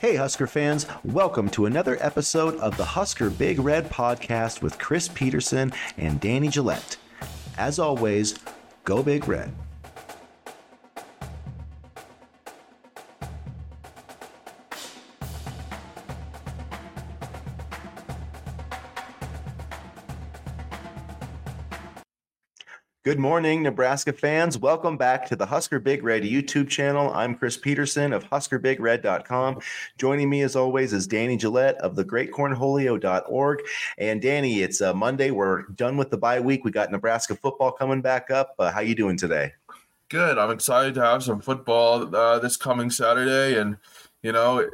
Hey, Husker fans, welcome to another episode of the Husker Big Red podcast with Chris Peterson and Danny Gillette. As always, go Big Red. Good morning, Nebraska fans. Welcome back to the Husker Big Red YouTube channel. I'm Chris Peterson of HuskerBigRed.com. Joining me, as always, is Danny Gillette of thegreatcornholio.org. And Danny, it's uh, Monday. We're done with the bye week. We got Nebraska football coming back up. Uh, how you doing today? Good. I'm excited to have some football uh, this coming Saturday, and you know,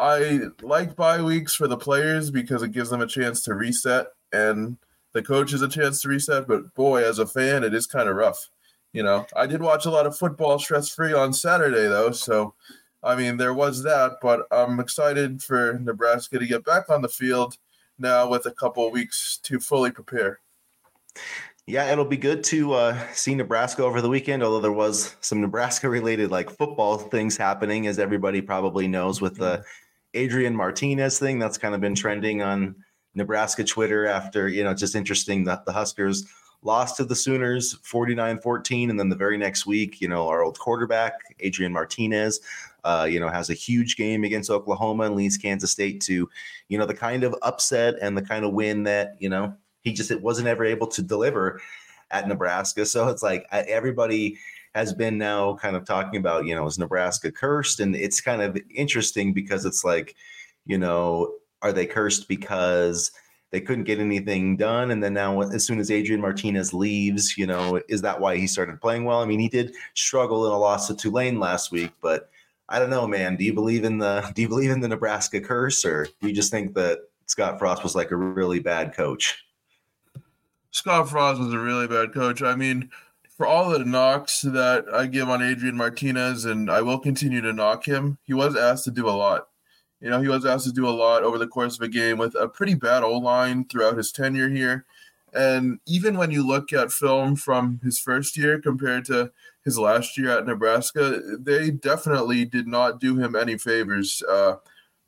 I like bye weeks for the players because it gives them a chance to reset and the coaches a chance to reset. But boy, as a fan, it is kind of rough. You know, I did watch a lot of football stress free on Saturday though, so I mean there was that. But I'm excited for Nebraska to get back on the field now with a couple weeks to fully prepare. Yeah, it'll be good to uh, see Nebraska over the weekend. Although there was some Nebraska-related like football things happening, as everybody probably knows, with the Adrian Martinez thing that's kind of been trending on Nebraska Twitter after, you know, just interesting that the Huskers lost to the Sooners 49 14. And then the very next week, you know, our old quarterback, Adrian Martinez, uh, you know, has a huge game against Oklahoma and leads Kansas State to, you know, the kind of upset and the kind of win that, you know, he just it wasn't ever able to deliver at Nebraska. So it's like everybody has been now kind of talking about, you know, is Nebraska cursed? And it's kind of interesting because it's like, you know, are they cursed because they couldn't get anything done? And then now, as soon as Adrian Martinez leaves, you know, is that why he started playing well? I mean, he did struggle in a loss to Tulane last week, but I don't know, man. Do you believe in the Do you believe in the Nebraska curse, or do you just think that Scott Frost was like a really bad coach? Scott Frost was a really bad coach. I mean, for all the knocks that I give on Adrian Martinez, and I will continue to knock him, he was asked to do a lot. You know, he was asked to do a lot over the course of a game with a pretty bad O line throughout his tenure here. And even when you look at film from his first year compared to his last year at Nebraska, they definitely did not do him any favors. Uh,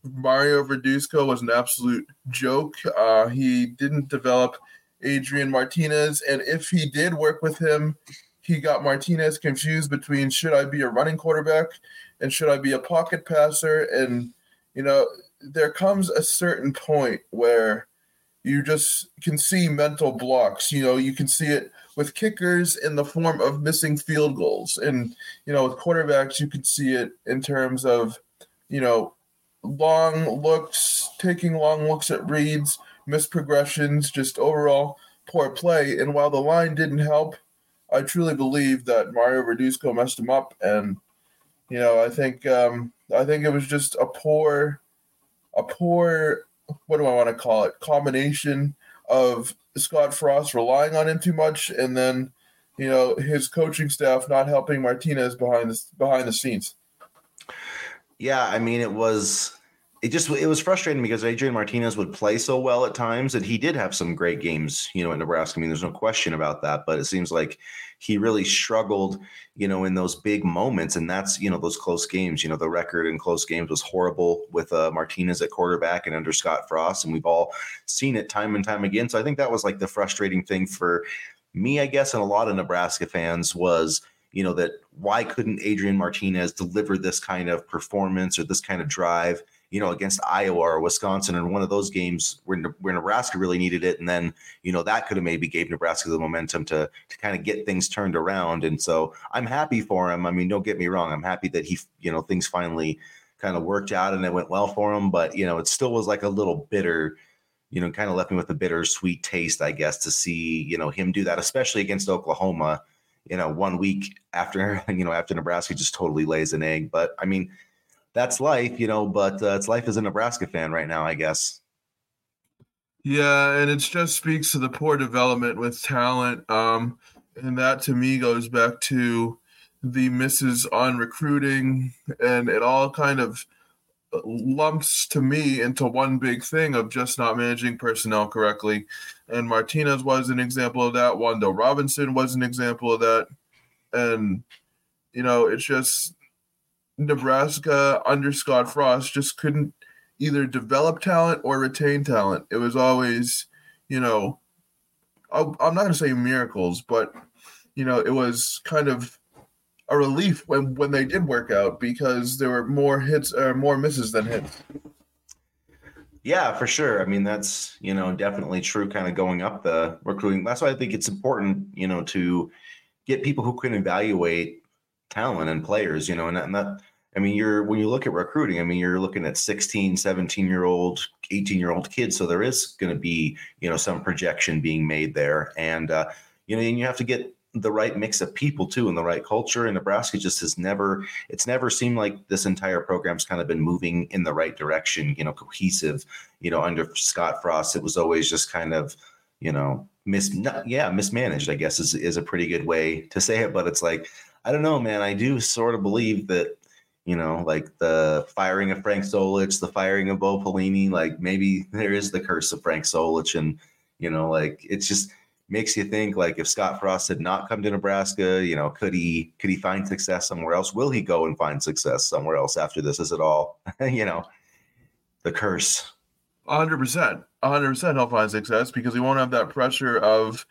Mario Verduzco was an absolute joke. Uh, he didn't develop Adrian Martinez, and if he did work with him, he got Martinez confused between should I be a running quarterback and should I be a pocket passer, and you know, there comes a certain point where you just can see mental blocks. You know, you can see it with kickers in the form of missing field goals. And, you know, with quarterbacks, you can see it in terms of, you know, long looks, taking long looks at reads, misprogressions, just overall poor play. And while the line didn't help, I truly believe that Mario Verduzco messed him up. And, you know, I think um, I think it was just a poor, a poor, what do I want to call it? Combination of Scott Frost relying on him too much, and then you know his coaching staff not helping Martinez behind the behind the scenes. Yeah, I mean it was it just it was frustrating because Adrian Martinez would play so well at times, and he did have some great games, you know, in Nebraska. I mean, there's no question about that. But it seems like he really struggled, you know, in those big moments, and that's you know those close games. You know, the record in close games was horrible with uh, Martinez at quarterback and under Scott Frost, and we've all seen it time and time again. So I think that was like the frustrating thing for me, I guess, and a lot of Nebraska fans was you know that why couldn't Adrian Martinez deliver this kind of performance or this kind of drive you know, against Iowa or Wisconsin and one of those games where, where Nebraska really needed it. And then, you know, that could have maybe gave Nebraska the momentum to, to kind of get things turned around. And so I'm happy for him. I mean, don't get me wrong. I'm happy that he, you know, things finally kind of worked out and it went well for him. But, you know, it still was like a little bitter, you know, kind of left me with a bitter sweet taste, I guess, to see, you know, him do that, especially against Oklahoma, you know, one week after, you know, after Nebraska just totally lays an egg. But I mean, that's life, you know. But uh, it's life as a Nebraska fan right now, I guess. Yeah, and it just speaks to the poor development with talent, um, and that to me goes back to the misses on recruiting, and it all kind of lumps to me into one big thing of just not managing personnel correctly. And Martinez was an example of that. Wan'Dale Robinson was an example of that. And, you know, it's just Nebraska under Scott Frost just couldn't either develop talent or retain talent. It was always, you know, I'm not going to say miracles, but you know, it was kind of a relief when when they did work out because there were more hits or more misses than hits. Yeah, for sure. I mean, that's you know definitely true. Kind of going up the recruiting. That's why I think it's important, you know, to get people who can evaluate talent and players. You know, and, and that I mean, you're when you look at recruiting, I mean, you're looking at 16, 17 year old, 18 year old kids. So there is going to be, you know, some projection being made there. And, uh, you know, and you have to get the right mix of people too and the right culture. And Nebraska just has never, it's never seemed like this entire program's kind of been moving in the right direction, you know, cohesive, you know, under Scott Frost. It was always just kind of, you know, mis, yeah, mismanaged, I guess is, is a pretty good way to say it. But it's like, I don't know, man. I do sort of believe that you know, like the firing of Frank Solich, the firing of Bo Pelini, like maybe there is the curse of Frank Solich. And, you know, like it's just makes you think like if Scott Frost had not come to Nebraska, you know, could he could he find success somewhere else? Will he go and find success somewhere else after this? Is it all, you know, the curse? hundred percent. hundred percent he'll find success because he won't have that pressure of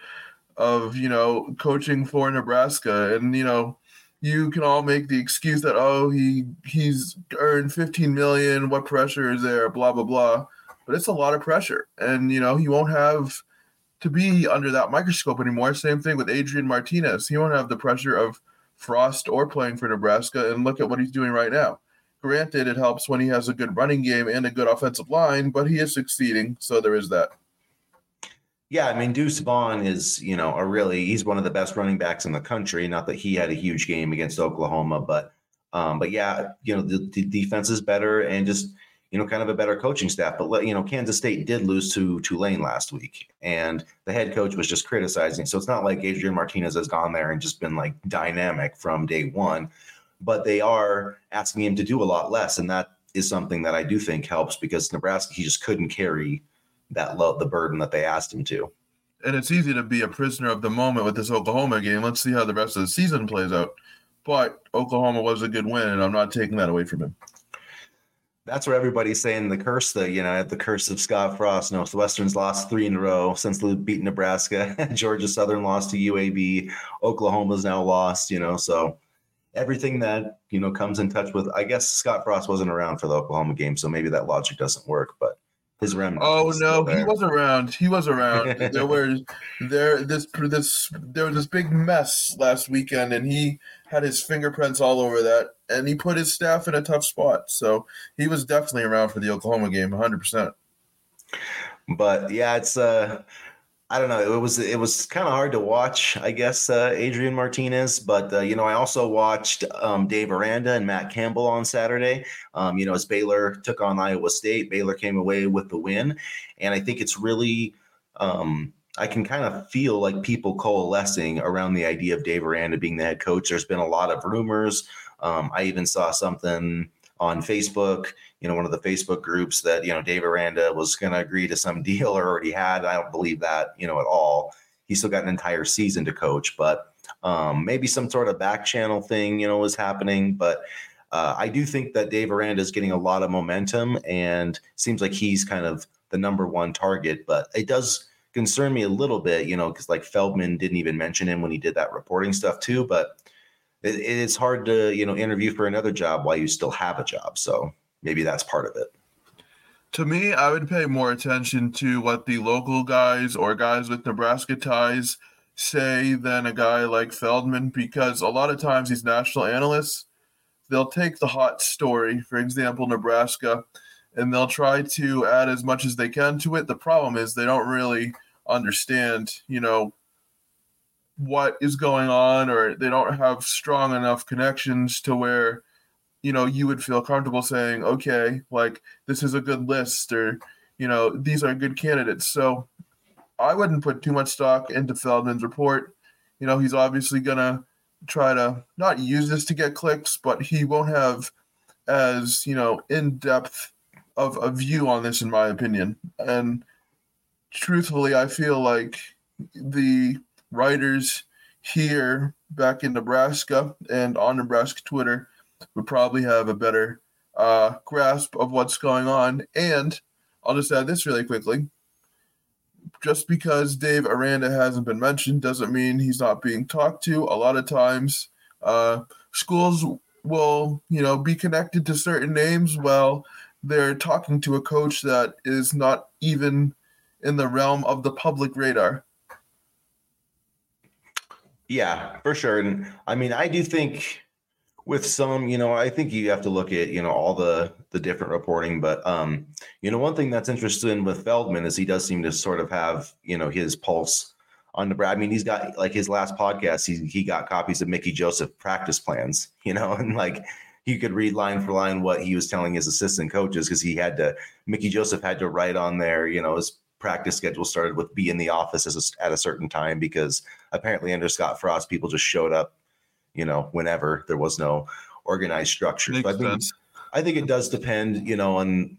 of, you know, coaching for Nebraska. And, you know, you can all make the excuse that oh he he's earned 15 million what pressure is there blah blah blah. But it's a lot of pressure. And you know he won't have to be under that microscope anymore. Same thing with adrian martinez. He won't have the pressure of frost or playing for nebraska. And look at what he's doing right now. Granted it helps when he has a good running game and a good offensive line but he is succeeding. So there is that yeah, I mean, Deuce Vaughn is, you know, a really he's one of the best running backs in the country. Not that he had a huge game against Oklahoma, but um, but yeah, you know, the, the defense is better and just you know, kind of a better coaching staff. But you know, Kansas State did lose to Tulane last week, and the head coach was just criticizing. So it's not like Adrian Martinez has gone there and just been like dynamic from day one, but they are asking him to do a lot less, and that is something that I do think helps because Nebraska he just couldn't carry that load, the burden that they asked him to. And it's easy to be a prisoner of the moment with this Oklahoma game. Let's see how the rest of the season plays out. But Oklahoma was a good win, and I'm not taking that away from him. That's where everybody's saying the curse, the you know, the curse of Scott Frost. Northwestern's lost three in a row since they beat Nebraska. Georgia Southern lost to UAB. Oklahoma's now lost. You know, so everything that you know comes in touch with. I guess Scott Frost wasn't around for the Oklahoma game, so maybe that logic doesn't work. But his remnants. Oh no, he was around. He was around. there were there this this there was this big mess last weekend, and he had his fingerprints all over that, and he put his staff in a tough spot. So he was definitely around for the Oklahoma game, hundred percent. But yeah, it's uh I don't know. It was it was kind of hard to watch, I guess, uh, Adrian Martinez. But uh, you know, I also watched um, Dave Aranda and Matt Campbell on Saturday. Um, you know, as Baylor took on Iowa State, Baylor came away with the win, and I think it's really. Um, I can kind of feel like people coalescing around the idea of Dave Aranda being the head coach. There's been a lot of rumors. Um, I even saw something on Facebook, you know, one of the Facebook groups that, you know, Dave Aranda was going to agree to some deal or already had. I don't believe that, you know, at all. He still got an entire season to coach, but um, maybe some sort of back channel thing, you know, was happening. But uh, I do think that Dave Aranda is getting a lot of momentum and seems like he's kind of the number one target, but it does concern me a little bit, you know, because like Feldman didn't even mention him when he did that reporting stuff too. But it, it's hard to you know interview for another job while you still have a job. So maybe that's part of it. To me, I would pay more attention to what the local guys or guys with Nebraska ties say than a guy like Feldman because a lot of times these national analysts they'll take the hot story, for example, Nebraska, and they'll try to add as much as they can to it. The problem is they don't really understand, you know, what is going on or they don't have strong enough connections to where you know you would feel comfortable saying okay like this is a good list or you know these are good candidates. So i wouldn't put too much stock into feldman's report. You know he's obviously gonna try to not use this to get clicks but he won't have as you know in depth of a view on this in my opinion. And truthfully i feel like the writers here back in Nebraska and on Nebraska Twitter would probably have a better uh, grasp of what's going on. And I'll just add this really quickly. Just because Dave Aranda hasn't been mentioned doesn't mean he's not being talked to. A lot of times, uh, schools will, you know, be connected to certain names while they're talking to a coach that is not even in the realm of the public radar. Yeah, for sure. And I mean, I do think with some, you know, I think you have to look at, you know, all the the different reporting. But um, you know, one thing that's interesting with Feldman is he does seem to sort of have, you know, his pulse on the Brad. I mean, he's got like his last podcast, he he got copies of Mickey Joseph practice plans, you know, and like he could read line for line what he was telling his assistant coaches because he had to Mickey Joseph had to write on there, you know, his practice schedule started with be in the office a, at a certain time because apparently under Scott Frost, people just showed up, you know, whenever there was no organized structure. so I think, I think it does depend, you know, on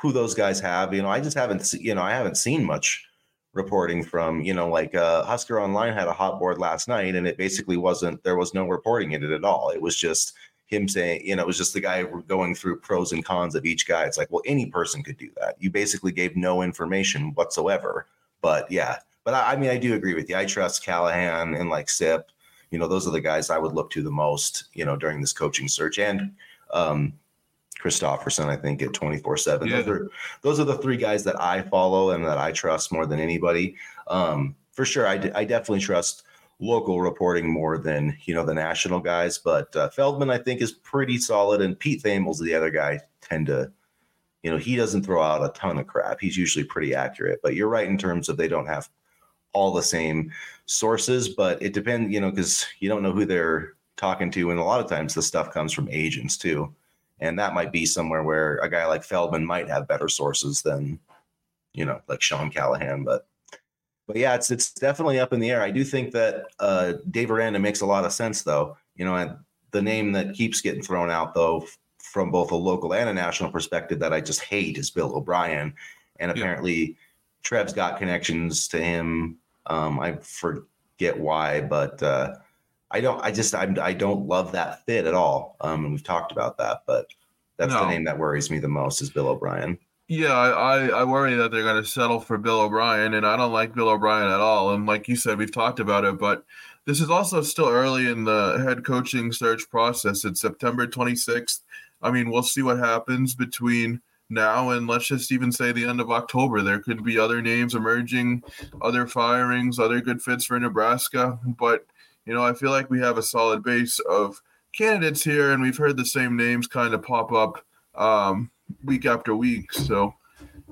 who those guys have. You know, I just haven't, you know, I haven't seen much reporting from, you know, like uh, Husker Online had a hot board last night, and it basically wasn't. There was no reporting in it at all. It was just him saying, you know, it was just the guy going through pros and cons of each guy. It's like, well, any person could do that. You basically gave no information whatsoever. But yeah, but I, I mean, I do agree with you. I trust Callahan and like Sip. You know, those are the guys I would look to the most, you know, during this coaching search. And um, Christopherson, I think, at 24 7. Those are those are the three guys that I follow and that I trust more than anybody. Um, for sure, I, d- I definitely trust local reporting more than you know the national guys. But uh, Feldman, I think, is pretty solid, and Pete Thamel's the other guy. Tend to, you know, he doesn't throw out a ton of crap. He's usually pretty accurate. But you're right in terms of they don't have all the same sources, but it depends, you know, because you don't know who they're talking to, and a lot of times the stuff comes from agents too. And that might be somewhere where a guy like Feldman might have better sources than, you know, like Sean Callahan. But but yeah, it's it's definitely up in the air. I do think that uh, Dave Aranda makes a lot of sense, though. You know, the name that keeps getting thrown out, though, from both a local and a national perspective, that I just hate is Bill O'Brien, and apparently yeah. Trev's got connections to him. Um, I forget why, but uh, I don't. I just I, I don't love that fit at all. Um, and we've talked about that, but that's no. the name that worries me the most is Bill O'Brien. Yeah, I, I worry that they're going to settle for Bill O'Brien, and I don't like Bill O'Brien at all. And like you said, we've talked about it, but this is also still early in the head coaching search process. It's September 26th. I mean, we'll see what happens between now and let's just even say the end of October. There could be other names emerging, other firings, other good fits for Nebraska. But, you know, I feel like we have a solid base of candidates here, and we've heard the same names kind of pop up. Um, week after week. So,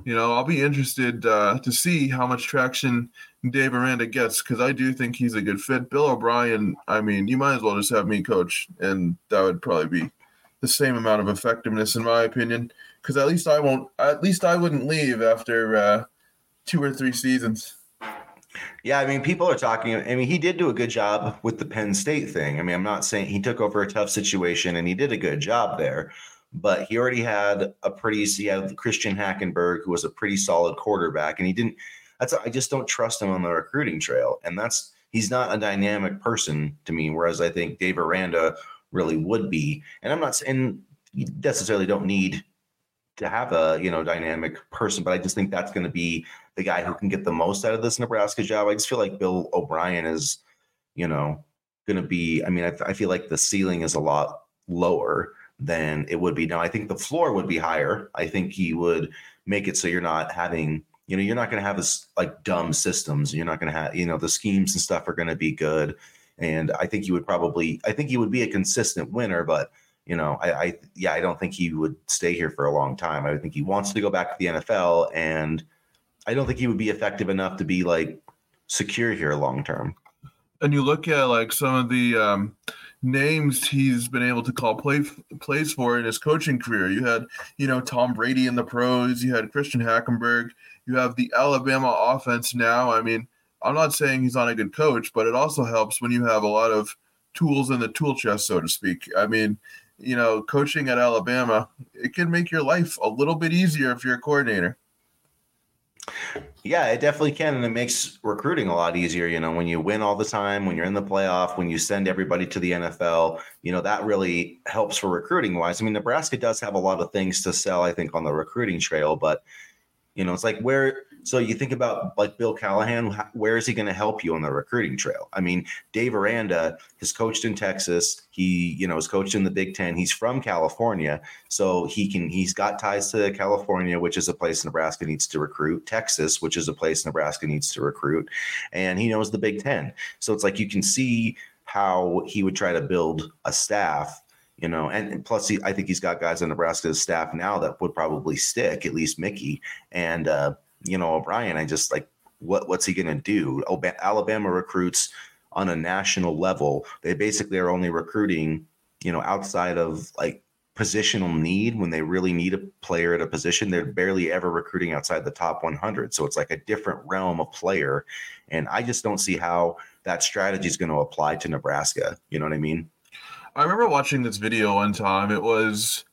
you know, I'll be interested uh, to see how much traction Dave Aranda gets because I do think he's a good fit. Bill O'Brien, I mean, you might as well just have me coach, and that would probably be the same amount of effectiveness, in my opinion. Because at least I won't, at least I wouldn't leave after uh, two or three seasons. Yeah, I mean, people are talking. I mean, he did do a good job with the Penn State thing. I mean, I'm not saying he took over a tough situation and he did a good job there but he already had a pretty he had Christian Hackenberg, who was a pretty solid quarterback, and he didn't. That's I just don't trust him on the recruiting trail, and that's he's not a dynamic person to me. Whereas I think Dave Aranda really would be, and I'm not saying you necessarily don't need to have a you know dynamic person, but I just think that's going to be the guy who can get the most out of this Nebraska job. I just feel like Bill O'Brien is, you know, going to be. I mean, I, I feel like the ceiling is a lot lower than it would be now. I think the floor would be higher. I think he would make it so you're not having, you know, you're not going to have this like dumb systems. You're not going to have, you know, the schemes and stuff are going to be good. And I think he would probably, I think he would be a consistent winner, but you know, I, I, yeah, I don't think he would stay here for a long time. I think he wants to go back to the NFL, and I don't think he would be effective enough to be like secure here long term. And you look at like some of the um, names he's been able to call play plays for in his coaching career. You had, you know, Tom Brady in the pros. You had Christian Hackenberg. You have the Alabama offense now. I mean, I'm not saying he's not a good coach, but it also helps when you have a lot of tools in the tool chest, so to speak. I mean, you know, coaching at Alabama, it can make your life a little bit easier if you're a coordinator. Yeah, it definitely can. And it makes recruiting a lot easier. You know, when you win all the time, when you're in the playoff, when you send everybody to the NFL, you know, that really helps for recruiting wise. I mean, Nebraska does have a lot of things to sell, I think, on the recruiting trail, but you know, it's like where so you think about like Bill Callahan, where is he going to help you on the recruiting trail? I mean, Dave Aranda has coached in Texas. He, you know, has coached in the Big Ten. He's from California, so he can. He's got ties to California, which is a place Nebraska needs to recruit. Texas, which is a place Nebraska needs to recruit, and he knows the Big Ten. So it's like you can see how he would try to build a staff you know, and, and plus, he, I think he's got guys on Nebraska's staff now that would probably stick, at least Mickey and uh, you know O'Brien. I just like what what's he going to do? Alabama recruits on a national level. They basically are only recruiting, you know, outside of like positional need when they really need a player at a position. They're barely ever recruiting outside the top 100. So it's like a different realm of player, and I just don't see how that strategy is going to apply to Nebraska. You know what I mean? I remember watching this video one time. It was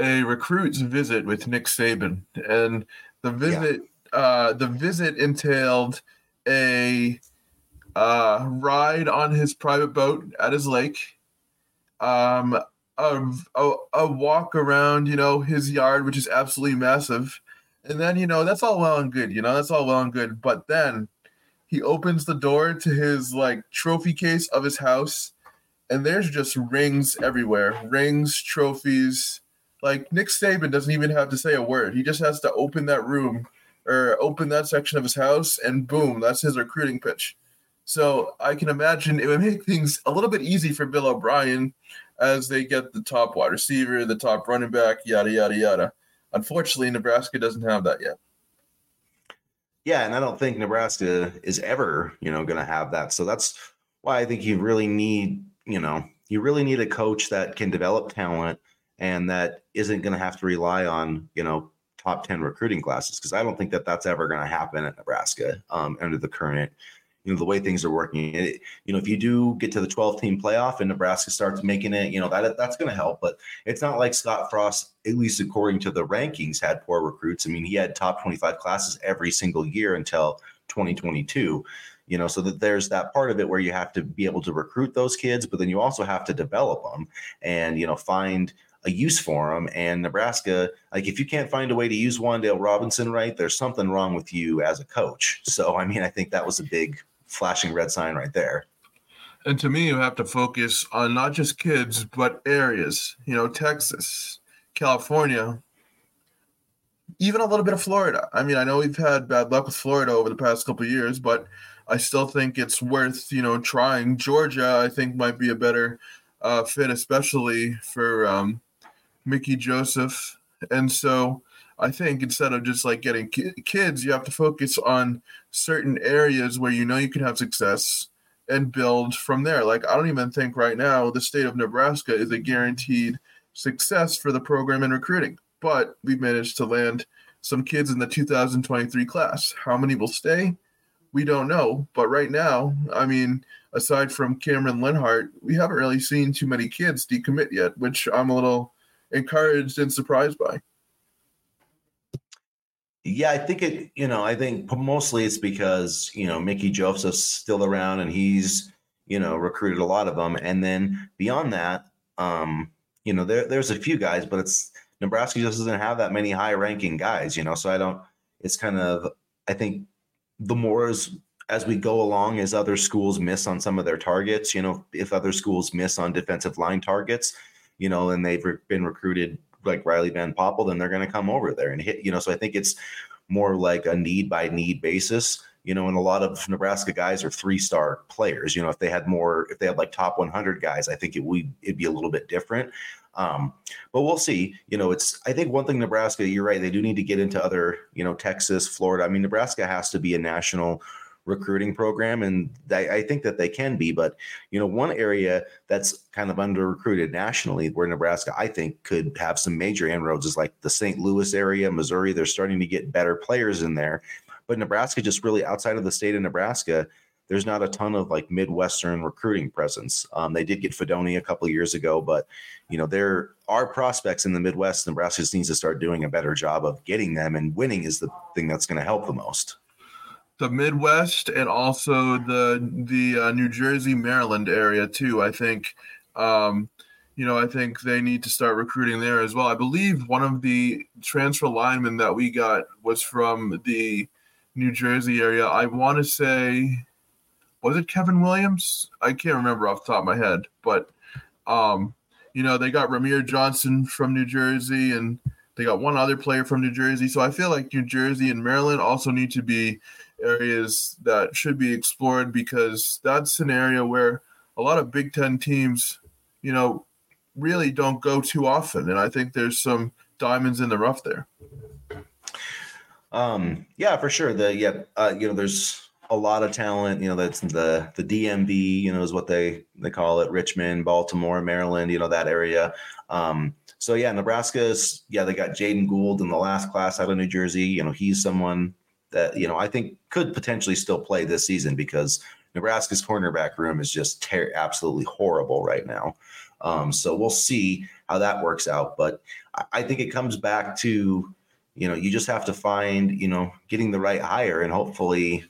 a recruit's visit with Nick Saban, and the visit yeah. Uh, the visit entailed a uh, ride on his private boat at his lake, um, a, a, a walk around, you know, his yard, which is absolutely massive, and then you know that's all well and good, you know, that's all well and good, but then he opens the door to his like trophy case of his house and there's just rings everywhere. Rings trophies. Like nick saban doesn't even have to say a word. He just has to open that room or open that section of his house and boom that's his recruiting pitch. So i can imagine it would make things a little bit easy for bill o'brien as they get the top wide receiver the top running back yada yada yada. Unfortunately nebraska doesn't have that yet. Yeah and i don't think nebraska is ever you know going to have that. So that's why i think you really need you know, you really need a coach that can develop talent and that isn't going to have to rely on, you know, top 10 recruiting classes because I don't think that that's ever going to happen at Nebraska um, under the current, you know, the way things are working. It, you know, if you do get to the 12 team playoff and Nebraska starts making it, you know, that that's going to help. But it's not like Scott Frost, at least according to the rankings, had poor recruits. I mean, he had top 25 classes every single year until 2022 you know so that there's that part of it where you have to be able to recruit those kids but then you also have to develop them and you know find a use for them and nebraska like if you can't find a way to use Wan'Dale Robinson right there's something wrong with you as a coach so i mean i think that was a big flashing red sign right there and to me you have to focus on not just kids but areas you know texas california even a little bit of Florida. I mean, I know we've had bad luck with Florida over the past couple years, but I still think it's worth you know trying. Georgia, I think, might be a better uh, fit, especially for um, Mickey Joseph. And so I think instead of just like getting ki- kids, you have to focus on certain areas where you know you can have success and build from there. Like I don't even think right now the state of Nebraska is a guaranteed success for the program in recruiting, but we've managed to land some kids in the 2023 class. How many will stay? we don't know. But right now, I mean, aside from Cameron Lenhardt, we haven't really seen too many kids decommit yet, which I'm a little encouraged and surprised by. Yeah, I think it, you know, I think mostly it's because, you know, Mickey Joseph's still around and he's, you know, recruited a lot of them. And then beyond that, um, you know, there, there's a few guys, but it's Nebraska just doesn't have that many high ranking guys, you know, so I don't, it's kind of, I think the more as as we go along, as other schools miss on some of their targets, you know, if other schools miss on defensive line targets, you know, and they've been recruited like Riley Van Poppel, then they're going to come over there and hit, you know. So I think it's more like a need by need basis, you know, and a lot of Nebraska guys are three star players. You know, if they had more, if they had like top 100 guys, I think it would it'd be a little bit different. Um, but we'll see. You know, it's I think one thing Nebraska, you're right, they do need to get into other, you know, Texas, Florida. I mean, Nebraska has to be a national recruiting program, and I, I think that they can be. But you know, one area that's kind of under recruited nationally, where Nebraska I think could have some major inroads, is like the St. Louis area, Missouri. They're starting to get better players in there, but Nebraska just really outside of the state of Nebraska there's not a ton of like Midwestern recruiting presence. Um, they did get Fidone a couple years ago, but you know there are prospects in the Midwest. Nebraska needs to start doing a better job of getting them, and winning is the thing that's going to help the most. The Midwest and also the the uh, New Jersey, Maryland area too. I think, um, you know, I think they need to start recruiting there as well. I believe one of the transfer linemen that we got was from the New Jersey area. I want to say, was it Kevin Williams? I can't remember off the top of my head, but um, you know, they got Ramir Johnson from New Jersey and they got one other player from New Jersey. So I feel like New Jersey and Maryland also need to be areas that should be explored because that's an area where a lot of Big Ten teams, you know, really don't go too often. And I think there's some diamonds in the rough there. Um, yeah, for sure. The yeah, uh, you know, there's a lot of talent. You know, that's the the DMV. You know, is what they they call it. Richmond, Baltimore, Maryland. You know that area. Um, so yeah, Nebraska's yeah, they got Jaden Gould in the last class out of New Jersey. You know, he's someone that you know I think could potentially still play this season because Nebraska's cornerback room is just ter- absolutely horrible right now. Um, so we'll see how that works out. But I, I think it comes back to you know you just have to find you know getting the right hire and hopefully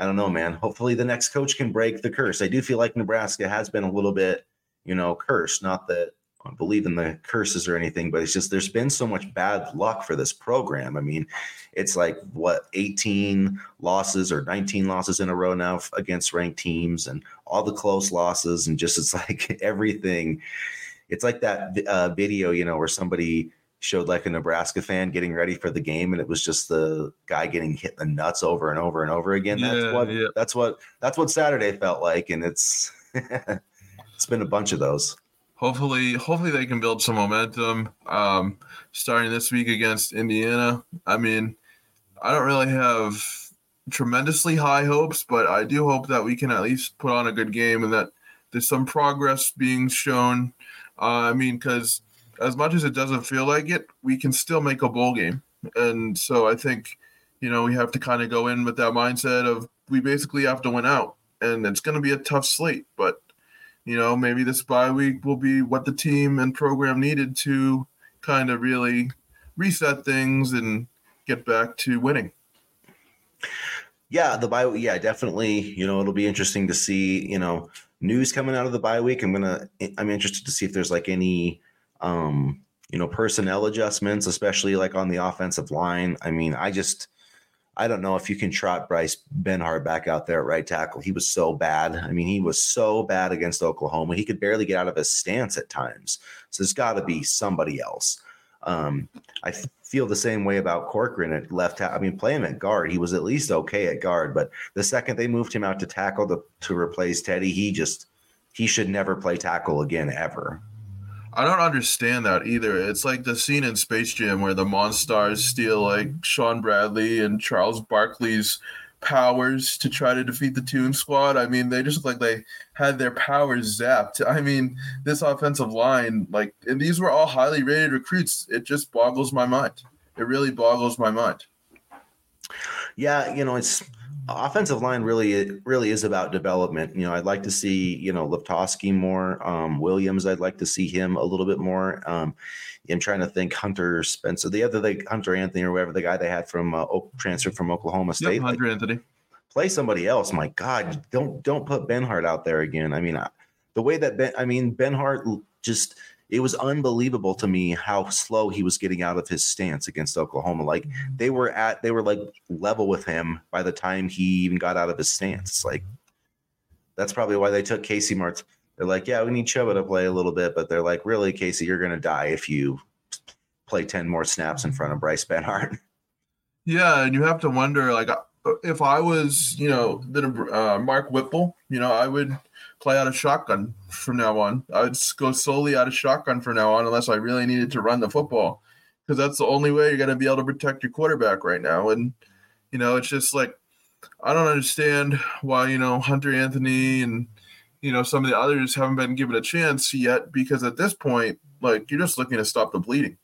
I don't know, man. Hopefully the next coach can break the curse. I do feel like Nebraska has been a little bit, you know, cursed. Not that believe in the curses or anything, but it's just there's been so much bad luck for this program. I mean, it's like what 18 losses or 19 losses in a row now against ranked teams, and all the close losses, and just it's like everything. It's like that uh, video, you know, where somebody showed like a Nebraska fan getting ready for the game, and it was just the guy getting hit the nuts over and over and over again. That's yeah, what yeah. that's what that's what Saturday felt like, and it's it's been a bunch of those hopefully hopefully they can build some momentum um, starting this week against indiana. I mean i don't really have tremendously high hopes but i do hope that we can at least put on a good game and that there's some progress being shown. Uh, i mean because as much as it doesn't feel like it we can still make a bowl game. And so i think you know we have to kind of go in with that mindset of we basically have to win out and it's going to be a tough slate but you know, maybe this bye week will be what the team and program needed to kind of really reset things and get back to winning. Yeah, the bye. Yeah, definitely. You know, it'll be interesting to see. You know, news coming out of the bye week. I'm gonna. I'm interested to see if there's like any, um, you know, personnel adjustments, especially like on the offensive line. I mean, I just I don't know if you can trot Bryce Benhart back out there at right tackle. He was so bad. I mean, he was so bad against Oklahoma. He could barely get out of his stance at times. So there's got to be somebody else. Um, I feel the same way about Corcoran at left. Ta- I mean, play him at guard. He was at least okay at guard, but the second they moved him out to tackle to, to replace Teddy, he just he should never play tackle again ever. I don't understand that either. It's like the scene in Space Jam where the Monstars steal like Shawn Bradley and Charles Barkley's powers to try to defeat the Toon Squad. I mean, they just look like they had their powers zapped. I mean, this offensive line, like, and these were all highly rated recruits. It just boggles my mind. It really boggles my mind. Yeah, you know, it's offensive line really really is about development. You know, I'd like to see you know Lutovsky more. Um, Williams, I'd like to see him a little bit more. Um, I'm trying to think Hunter Spencer, the other like Hunter Anthony or whatever the guy they had from uh, transferred from Oklahoma State. Yep, Hunter like, Anthony. Play somebody else. My God, don't don't put Benhart out there again. I mean, I, the way that Ben, I mean Benhart just it was unbelievable to me how slow he was getting out of his stance against Oklahoma. Like mm-hmm. they were at they were like level with him by the time he even got out of his stance. It's like that's probably why they took Casey Martz. They're like, yeah, we need Chubba to play a little bit, but they're like, really, Casey, you're gonna die if you play 10 more snaps in front of Bryce Benhart. Yeah, and you have to wonder like if I was, you know, the uh, Mark Whipple, you know, I would play out of shotgun from now on. I would go solely out of shotgun from now on, unless I really needed to run the football, because that's the only way you're going to be able to protect your quarterback right now. And you know, it's just like I don't understand why you know Hunter Anthony and you know some of the others haven't been given a chance yet, because at this point, like you're just looking to stop the bleeding.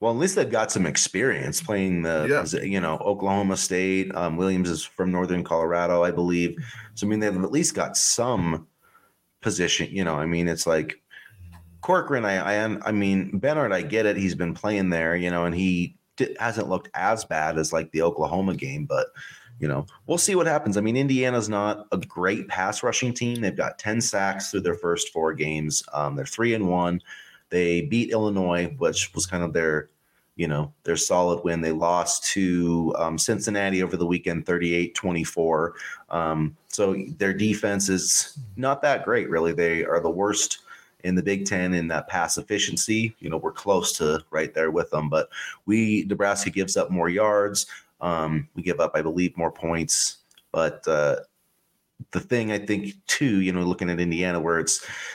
Well, at least they've got some experience playing the, yeah. you know, Oklahoma State. Um, Williams is from Northern Colorado, I believe. So I mean, they've at least got some position. You know, I mean, it's like Corcoran. I, I, I mean, Benhart. I get it. He's been playing there, you know, and he hasn't looked as bad as like the Oklahoma game, but you know, we'll see what happens. I mean, Indiana's not a great pass rushing team. They've got 10 sacks through their first four games. Um, they're three and one. They beat Illinois, which was kind of their, you know, their solid win. They lost to um, Cincinnati over the weekend, 38 24. Um, so their defense is not that great, really. They are the worst in the Big Ten in that pass efficiency. You know, we're close to right there with them, but we, Nebraska gives up more yards. Um, we give up, I believe, more points. But uh, the thing I think too, you know, looking at Indiana, where it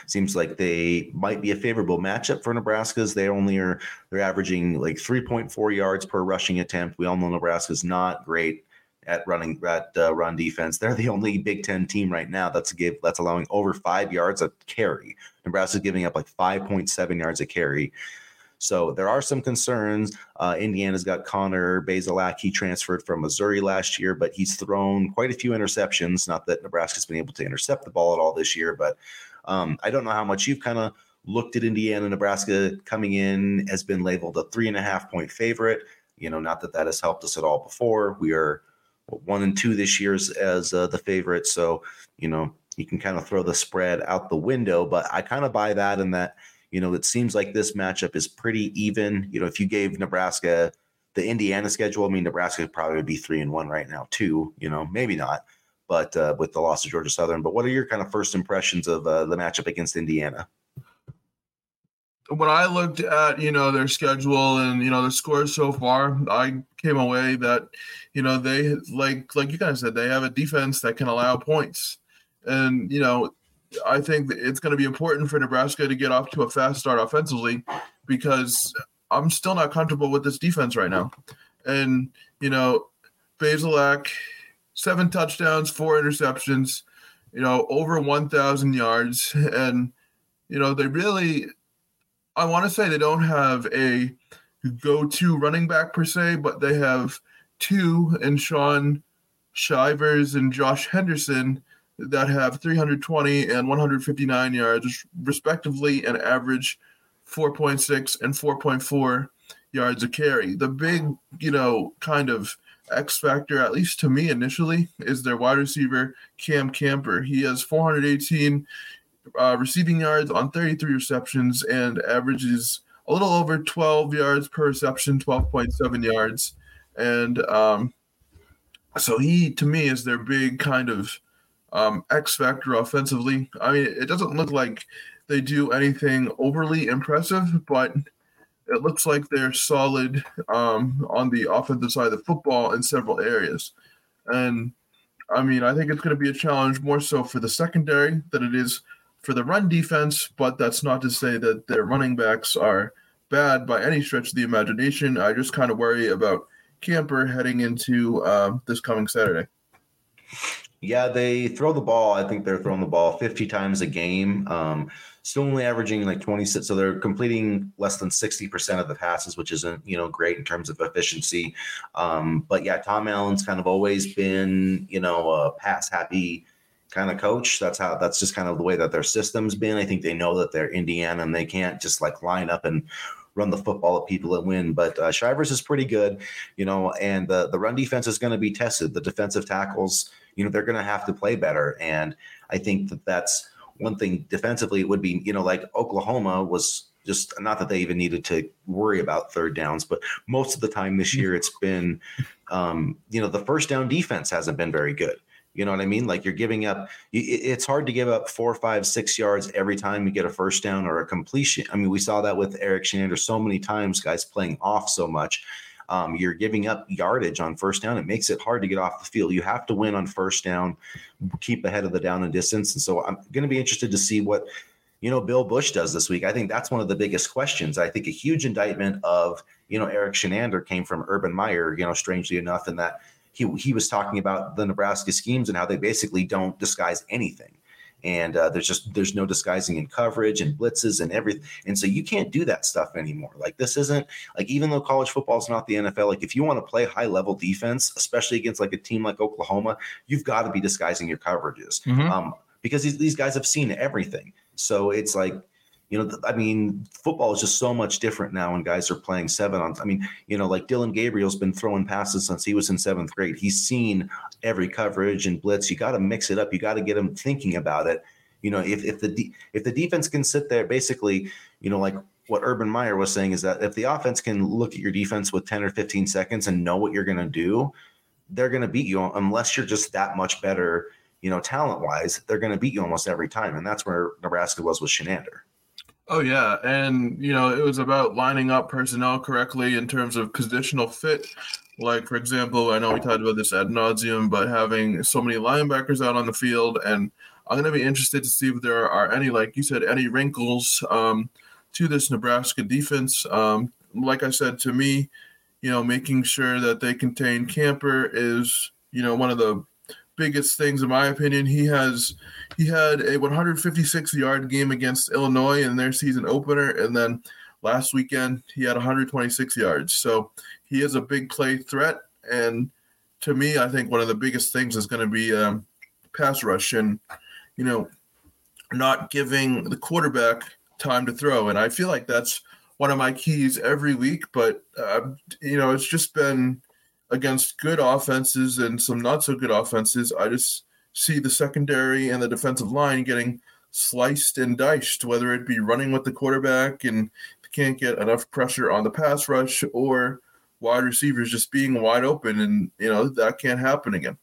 seems like they might be a favorable matchup for Nebraska's. They only are they're averaging like 3.4 yards per rushing attempt. We all know Nebraska's not great at running at uh, run defense. They're the only Big Ten team right now that's give that's allowing over five yards a carry. Nebraska's giving up like 5.7 yards a carry. So there are some concerns. Uh, Indiana's got Connor Bazelak. He transferred from Missouri last year, but he's thrown quite a few interceptions. Not that Nebraska's been able to intercept the ball at all this year, but um, I don't know how much you've kind of looked at Indiana. Nebraska coming in has been labeled a three and a half point favorite. You know, not that that has helped us at all before. We are one and two this year as, as uh, the favorite. So, you know, you can kind of throw the spread out the window, but I kind of buy that in that you know, it seems like this matchup is pretty even. You know, if you gave Nebraska the Indiana schedule, I mean, Nebraska probably would be three and one right now, too. You know, maybe not, but uh, with the loss of Georgia Southern. But what are your kind of first impressions of uh, the matchup against Indiana? When I looked at you know their schedule and you know the scores so far, I came away that you know they like like you guys said they have a defense that can allow points, and you know I think it's going to be important for Nebraska to get off to a fast start offensively because I'm still not comfortable with this defense right now. And, you know, Bazelak, seven touchdowns, four interceptions, you know, over 1,000 yards. And, you know, they really, I want to say they don't have a go to running back per se, but they have two and Shaun Shivers and Josh Henderson that have 320 and 159 yards, respectively, and average 4.6 and 4.4 yards a carry. The big, you know, kind of X factor, at least to me initially, is their wide receiver, Cam Camper. He has 418 uh, receiving yards on 33 receptions and averages a little over 12 yards per reception, 12.7 yards. And um, so he, to me, is their big kind of um, X factor offensively. I mean, it doesn't look like they do anything overly impressive, but it looks like they're solid um, on the offensive side of the football in several areas. And I mean, I think it's going to be a challenge more so for the secondary than it is for the run defense, but that's not to say that their running backs are bad by any stretch of the imagination. I just kind of worry about Camper heading into uh, this coming Saturday. Yeah, they throw the ball. I think they're throwing the ball 50 times a game. Um, still only averaging like 26. So they're completing less than 60% of the passes, which isn't, you know, great in terms of efficiency. Um, but yeah, Tom Allen's kind of always been, you know, a pass happy kind of coach. That's how that's just kind of the way that their system's been. I think they know that they're Indiana and they can't just like line up and run the football at people that win. But uh, Shivers is pretty good, you know, and the the run defense is going to be tested. The defensive tackles you know, they're going to have to play better. And I think that that's one thing defensively. It would be, you know, like Oklahoma was just not that they even needed to worry about third downs, but most of the time this year it's been, um, you know, the first down defense hasn't been very good. You know what I mean? Like you're giving up. It's hard to give up four, five, six yards every time you get a first down or a completion. I mean, we saw that with Erik Chinander so many times. Guys playing off so much um, you're giving up yardage on first down. It makes it hard to get off the field. You have to win on first down, keep ahead of the down and distance. And so I'm going to be interested to see what you know Bill Bush does this week. I think that's one of the biggest questions. I think a huge indictment of you know Erik Chinander came from Urban Meyer. You know, strangely enough, in that he he was talking about the Nebraska schemes and how they basically don't disguise anything and uh, there's just there's no disguising in coverage and blitzes and everything and so you can't do that stuff anymore. Like this isn't like even though college football is not the nfl like if you want to play high level defense especially against like a team like oklahoma you've got to be disguising your coverages. Mm-hmm. um, because these, these guys have seen everything. So it's like you know, I mean, football is just so much different now when guys are playing seven on. I mean, you know, like Dillon Gabriel's been throwing passes since he was in seventh grade. He's seen every coverage and blitz. You got to mix it up. You got to get him thinking about it. You know, if if the de- if the defense can sit there, basically, you know, like what Urban Meyer was saying is that if the offense can look at your defense with 10 or 15 seconds and know what you're going to do, they're going to beat you unless you're just that much better, you know, talent wise. They're going to beat you almost every time. And that's where Nebraska was with Chinander. Oh yeah, and you know it was about lining up personnel correctly in terms of positional fit. Like for example, I know we talked about this ad nauseum, but having so many linebackers out on the field, and I'm to be interested to see if there are any, like you said, any wrinkles um, to this Nebraska defense. Um, like I said, to me, you know, making sure that they contain Camper is you know one of the biggest things in my opinion. He has he had a 156 yard game against Illinois in their season opener, and then last weekend he had 126 yards. So he is a big play threat, and to me, I think one of the biggest things is going to be um, pass rush and you know not giving the quarterback time to throw, and I feel like that's one of my keys every week. But uh, you know, it's just been against good offenses and some not so good offenses. I just see the secondary and the defensive line getting sliced and diced, whether it be running with the quarterback and can't get enough pressure on the pass rush or wide receivers just being wide open and you know that can't happen again.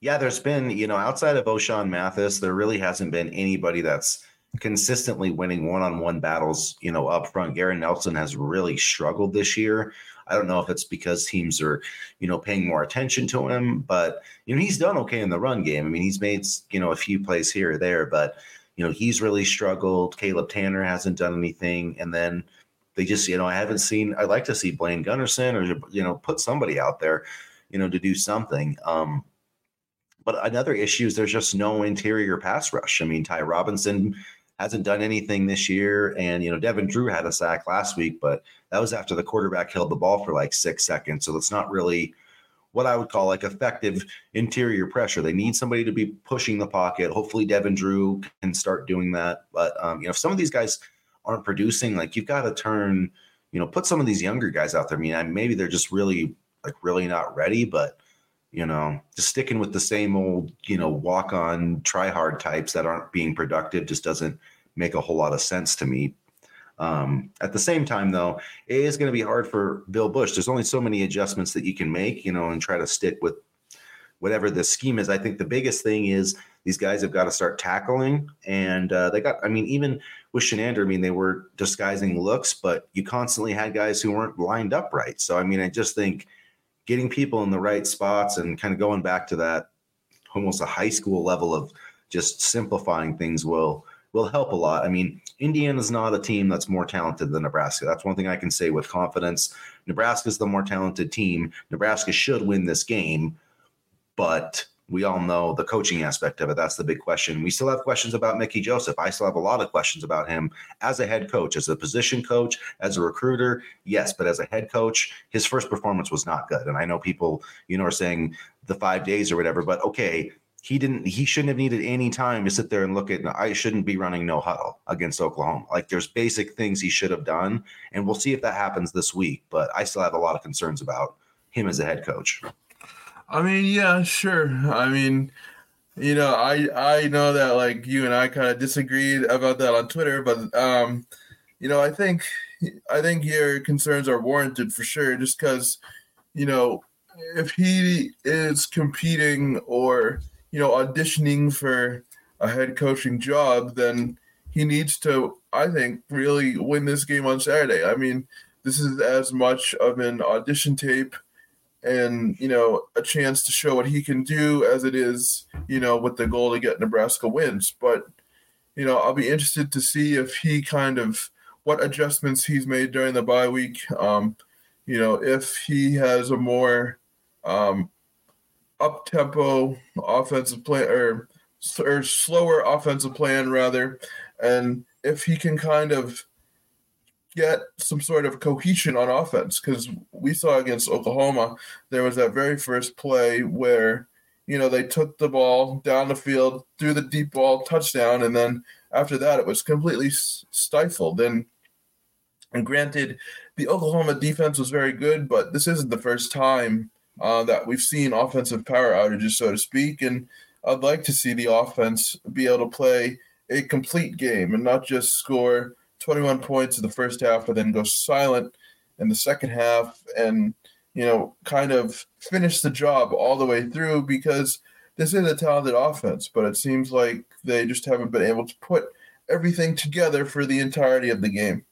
Yeah, there's been, you know, outside of Ochaun Mathis, there really hasn't been anybody that's consistently winning one-on-one battles, you know, up front. Garrett Nelson has really struggled this year. I don't know if it's because teams are, you know, paying more attention to him, but you know, he's done okay in the run game. I mean, he's made, you know, a few plays here or there, but you know, he's really struggled. Caleb Tannor hasn't done anything. And then they just, you know, I haven't seen I'd like to see Blaise Gunnerson or you know, put somebody out there, you know, to do something. Um, but another issue is there's just no interior pass rush. I mean, Ty Robinson hasn't done anything this year. And, you know, Devin Drew had a sack last week, but that was after the quarterback held the ball for like six seconds. So it's not really what I would call like effective interior pressure. They need somebody to be pushing the pocket. Hopefully, Devin Drew can start doing that. But, um, you know, if some of these guys aren't producing, like you've got to turn, you know, put some of these younger guys out there. I mean, maybe they're just really, like, really not ready, but you know, just sticking with the same old, you know, walk on, try hard types that aren't being productive just doesn't make a whole lot of sense to me. Um, at the same time, though, it is going to be hard for Bill Busch. There's only so many adjustments that you can make, you know, and try to stick with whatever the scheme is. I think the biggest thing is these guys have got to start tackling, and uh, they got. I mean, even with Chinander, I mean, they were disguising looks, but you constantly had guys who weren't lined up right. So, I mean, I just think getting people in the right spots and kind of going back to that almost a high school level of just simplifying things will will help a lot. I mean, Indiana's not a team that's more talented than Nebraska. That's one thing I can say with confidence. Nebraska's the more talented team. Nebraska should win this game, but we all know the coaching aspect of it. That's the big question. We still have questions about Mickey Joseph. I still have a lot of questions about him as a head coach, as a position coach, as a recruiter. Yes, but as a head coach, his first performance was not good. And I know people, you know, are saying the five days or whatever, but okay, he didn't he shouldn't have needed any time to sit there and look at I shouldn't be running no huddle against Oklahoma. Like there's basic things he should have done. And we'll see if that happens this week. But I still have a lot of concerns about him as a head coach. I mean, yeah, sure. I mean, you know, I I know that like you and I kind of disagreed about that on Twitter, but um, you know, I think I think your concerns are warranted for sure, just because, you know, if he is competing or you know auditioning for a head coaching job, then he needs to, I think, really win this game on Saturday. I mean, this is as much of an audition tape and you know a chance to show what he can do as it is you know with the goal to get Nebraska wins. But you know I'll be interested to see if he kind of what adjustments he's made during the bye week um you know if he has a more um up tempo offensive plan or or slower offensive plan rather and if he can kind of get some sort of cohesion on offense because we saw against Oklahoma there was that very first play where you know, they took the ball down the field, threw the deep ball, touchdown, and then after that, it was completely stifled. And, and granted, the Oklahoma defense was very good, but this isn't the first time uh, that we've seen offensive power outages, so to speak. And I'd like to see the offense be able to play a complete game and not just score 21 points in the first half and then go silent in the second half and you know kind of finish the job all the way through because this is a talented offense but it seems like they just haven't been able to put everything together for the entirety of the game.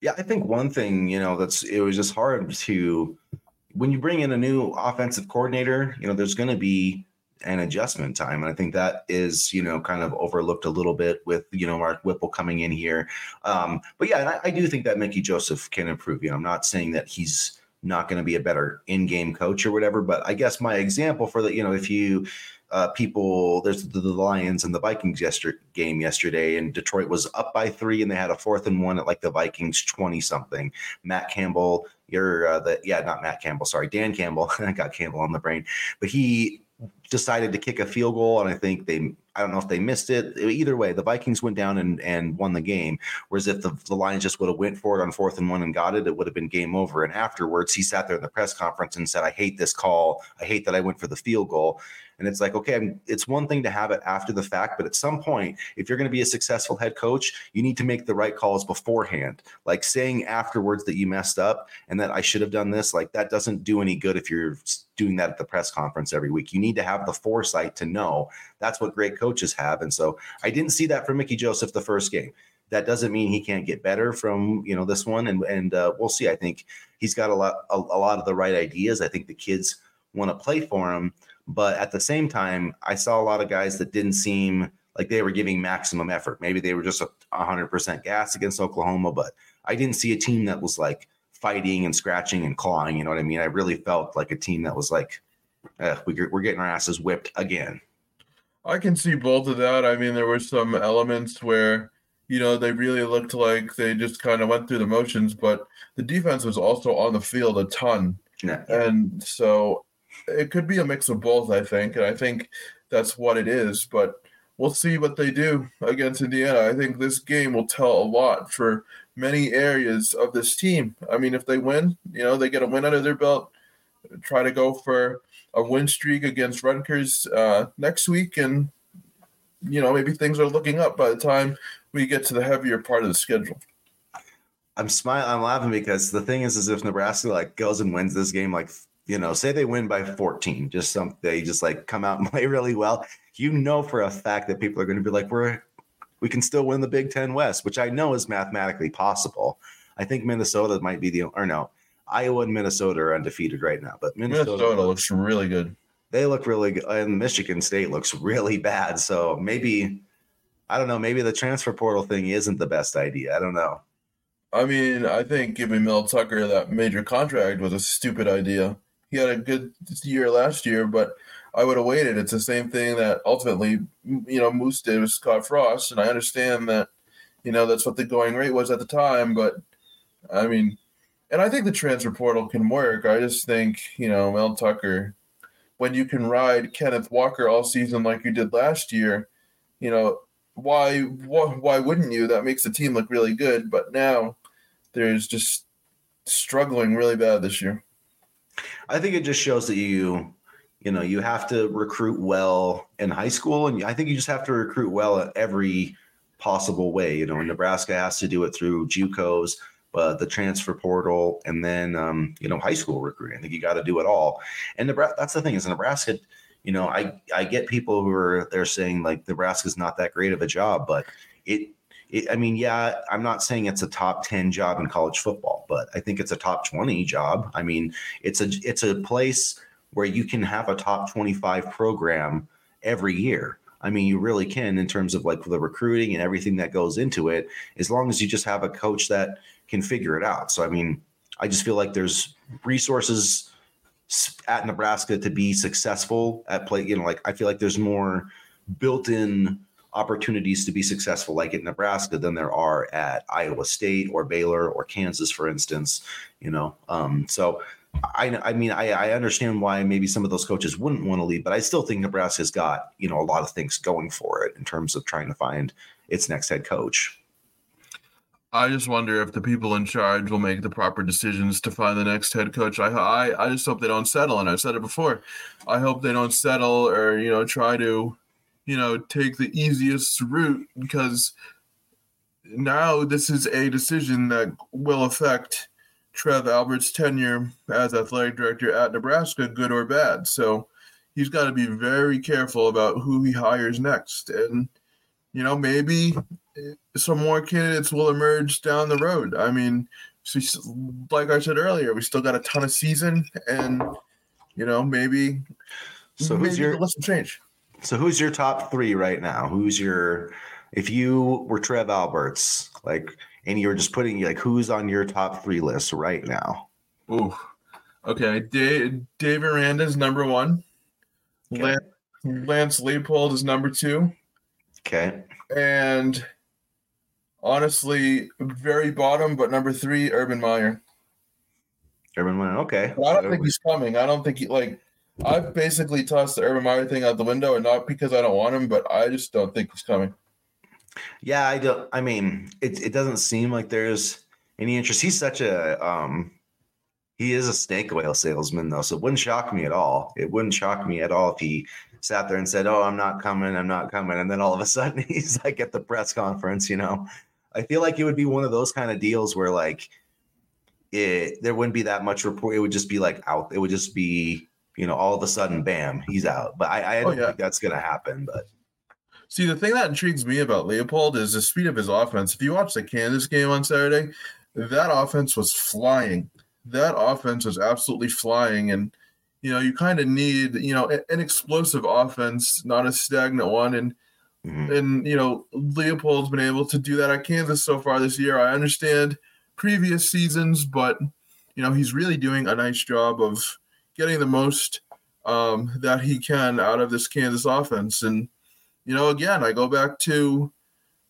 Yeah i think one thing you know that's it was just hard to when you bring in a new offensive coordinator you know there's going to be an adjustment time. And I think that is, you know, kind of overlooked a little bit with, you know, Mark Whipple coming in here. Um, but yeah, I, I, do think that Mickey Joseph can improve. You know, I'm not saying that he's not going to be a better in-game coach or whatever, but I guess my example for the, you know, if you uh, people, there's the, the, Lions and the Vikings yesterday game yesterday, and Detroit was up by three, and they had a fourth and one at like the Vikings twenty something. Matt Campbell, you're uh, the yeah, not Matt Campbell, sorry, Dan Campbell. I got Campbell on the brain, but he decided to kick a field goal, and I think they I don't know if they missed it. Either way, the Vikings went down and, and won the game. Whereas if the, the Lions just would have went for it on fourth and one and got it, it would have been game over. And afterwards, he sat there in the press conference and said, "I hate this call. I hate that I went for the field goal." And it's like, okay, it's one thing to have it after the fact, but at some point, if you're going to be a successful head coach, you need to make the right calls beforehand. Like saying afterwards that you messed up and that I should have done this, like that doesn't do any good if you're doing that at the press conference every week. You need to have the foresight to know that's what great coaches have. And so I didn't see that from Mickey Joseph the first game. That doesn't mean he can't get better from you know this one, and and uh, we'll see. I think he's got a lot a, a lot of the right ideas. I think the kids want to play for him. But at the same time, I saw a lot of guys that didn't seem like they were giving maximum effort. Maybe they were just a 100% gas against Oklahoma, but I didn't see a team that was like fighting and scratching and clawing. You know what I mean? I really felt like a team that was like, eh, we're getting our asses whipped again. I can see both of that. I mean, there were some elements where, you know, they really looked like they just kind of went through the motions, but the defense was also on the field a ton. Yeah. And so it could be a mix of both, I think, and I think that's what it is. But we'll see what they do against Indiana. I think this game will tell a lot for many areas of this team. I mean, if they win, you know, they get a win under their belt, try to go for a win streak against Rutgers uh, next week, and you know, maybe things are looking up by the time we get to the heavier part of the schedule. I'm smiling. I'm laughing because the thing is, is if Nebraska like goes and wins this game like you know, say they win by 14, just some they just like come out and play really well. You know for a fact that people are going to be like, we're we can still win the Big Ten West, which I know is mathematically possible. I think Minnesota might be the or no, Iowa and Minnesota are undefeated right now, but Minnesota, Minnesota looks really good. They look really good, and Michigan State looks really bad. So maybe I don't know. Maybe the transfer portal thing isn't the best idea. I don't know. I mean, I think giving Mel Tucker that major contract was a stupid idea he had a good year last year, but I would have waited. It's the same thing that ultimately, you know, Moos did with Scott Frost, and I understand that, you know, that's what the going rate was at the time. But I mean, and I think the transfer portal can work. I just think, you know, Mel Tucker, when you can ride Kenneth Walker all season like you did last year, you know, why why, why wouldn't you? That makes the team look really good. But now there's just struggling really bad this year. I think it just shows that you, you know, you have to recruit well in high school, and I think you just have to recruit well at every possible way. You know, Nebraska has to do it through JUCOs, but the transfer portal, and then um, you know, high school recruiting. I think you got to do it all. And Nebraska, that's the thing is Nebraska. You know, I I get people who are they're saying like Nebraska's not that great of a job, but it it, I mean, yeah, I'm not saying it's a top 10 job in college football, but I think it's a top 20 job. I mean, it's a it's a place where you can have a top 25 program every year. I mean, you really can in terms of like the recruiting and everything that goes into it, as long as you just have a coach that can figure it out. So, I mean, I just feel like there's resources at Nebraska to be successful at play. You know, like I feel like there's more built in opportunities to be successful, like at Nebraska, than there are at Iowa State or Baylor or Kansas, for instance. You know, um, so I, I mean, I, I understand why maybe some of those coaches wouldn't want to leave, but I still think Nebraska's got you know a lot of things going for it in terms of trying to find its next head coach. I just wonder if the people in charge will make the proper decisions to find the next head coach. I, I, I just hope they don't settle. And I've said it before. I hope they don't settle or you know try to, you know, take the easiest route because now this is a decision that will affect Trev Alberts' tenure as athletic director at Nebraska, good or bad. So he's got to be very careful about who he hires next. And, you know, maybe some more candidates will emerge down the road. I mean, like I said earlier, we still got a ton of season, and you know, maybe. So who's maybe your listen change? So who's your top three right now? Who's your if you were Trev Alberts, like, and you were just putting like who's on your top three list right now? Ooh, okay. Dave, Dave Aranda's number one. Okay. Lance, Lance Leipold is number two. Okay. And honestly, very bottom, but number three, Urban Meyer. Urban Meyer, okay. But I don't think he's coming. I don't think he like. I've basically tossed the Urban Meyer thing out the window, and not because I don't want him, but I just don't think he's coming. Yeah, I don't. I mean, it it doesn't seem like there's any interest. He's such a um, he is a snake oil salesman though, so it wouldn't shock me at all. It wouldn't shock me at all if he sat there and said, "Oh, I'm not coming. I'm not coming," and then all of a sudden he's like at the press conference. You know, I feel like it would be one of those kind of deals where like it there wouldn't be that much report. It would just be like out. It would just be you know all of a sudden, bam, he's out. But I, I don't oh, yeah. think that's gonna happen. But see, the thing that intrigues me about Leipold is the speed of his offense. If you watch the Kansas game on Saturday, that offense was flying. That offense was absolutely flying, and you know you kind of need you know an explosive offense, not a stagnant one, and Mm-hmm. And, you know, Leipold's been able to do that at Kansas so far this year. I understand previous seasons, but, you know, he's really doing a nice job of getting the most um, that he can out of this Kansas offense. And, you know, again, I go back to,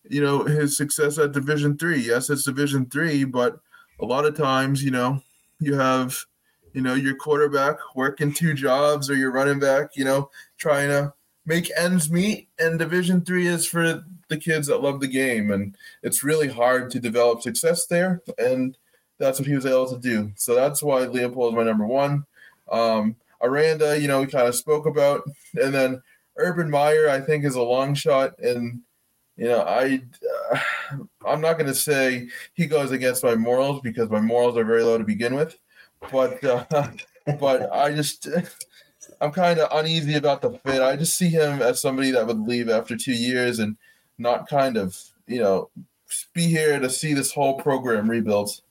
you know, his success at Division three. Yes, it's Division three, but a lot of times, you know, you have, you know, your quarterback working two jobs or your running back, you know, trying to make ends meet. And division three is for the kids that love the game. And it's really hard to develop success there. And that's what he was able to do. So that's why Leipold is my number one um, aranda you know we kind of spoke about and then urban meyer i think is a long shot and you know i uh, i'm not going to say he goes against my morals because my morals are very low to begin with but uh, but i just I'm kind of uneasy about the fit. I just see him as somebody that would leave after two years and not kind of, you know, be here to see this whole program rebuilt.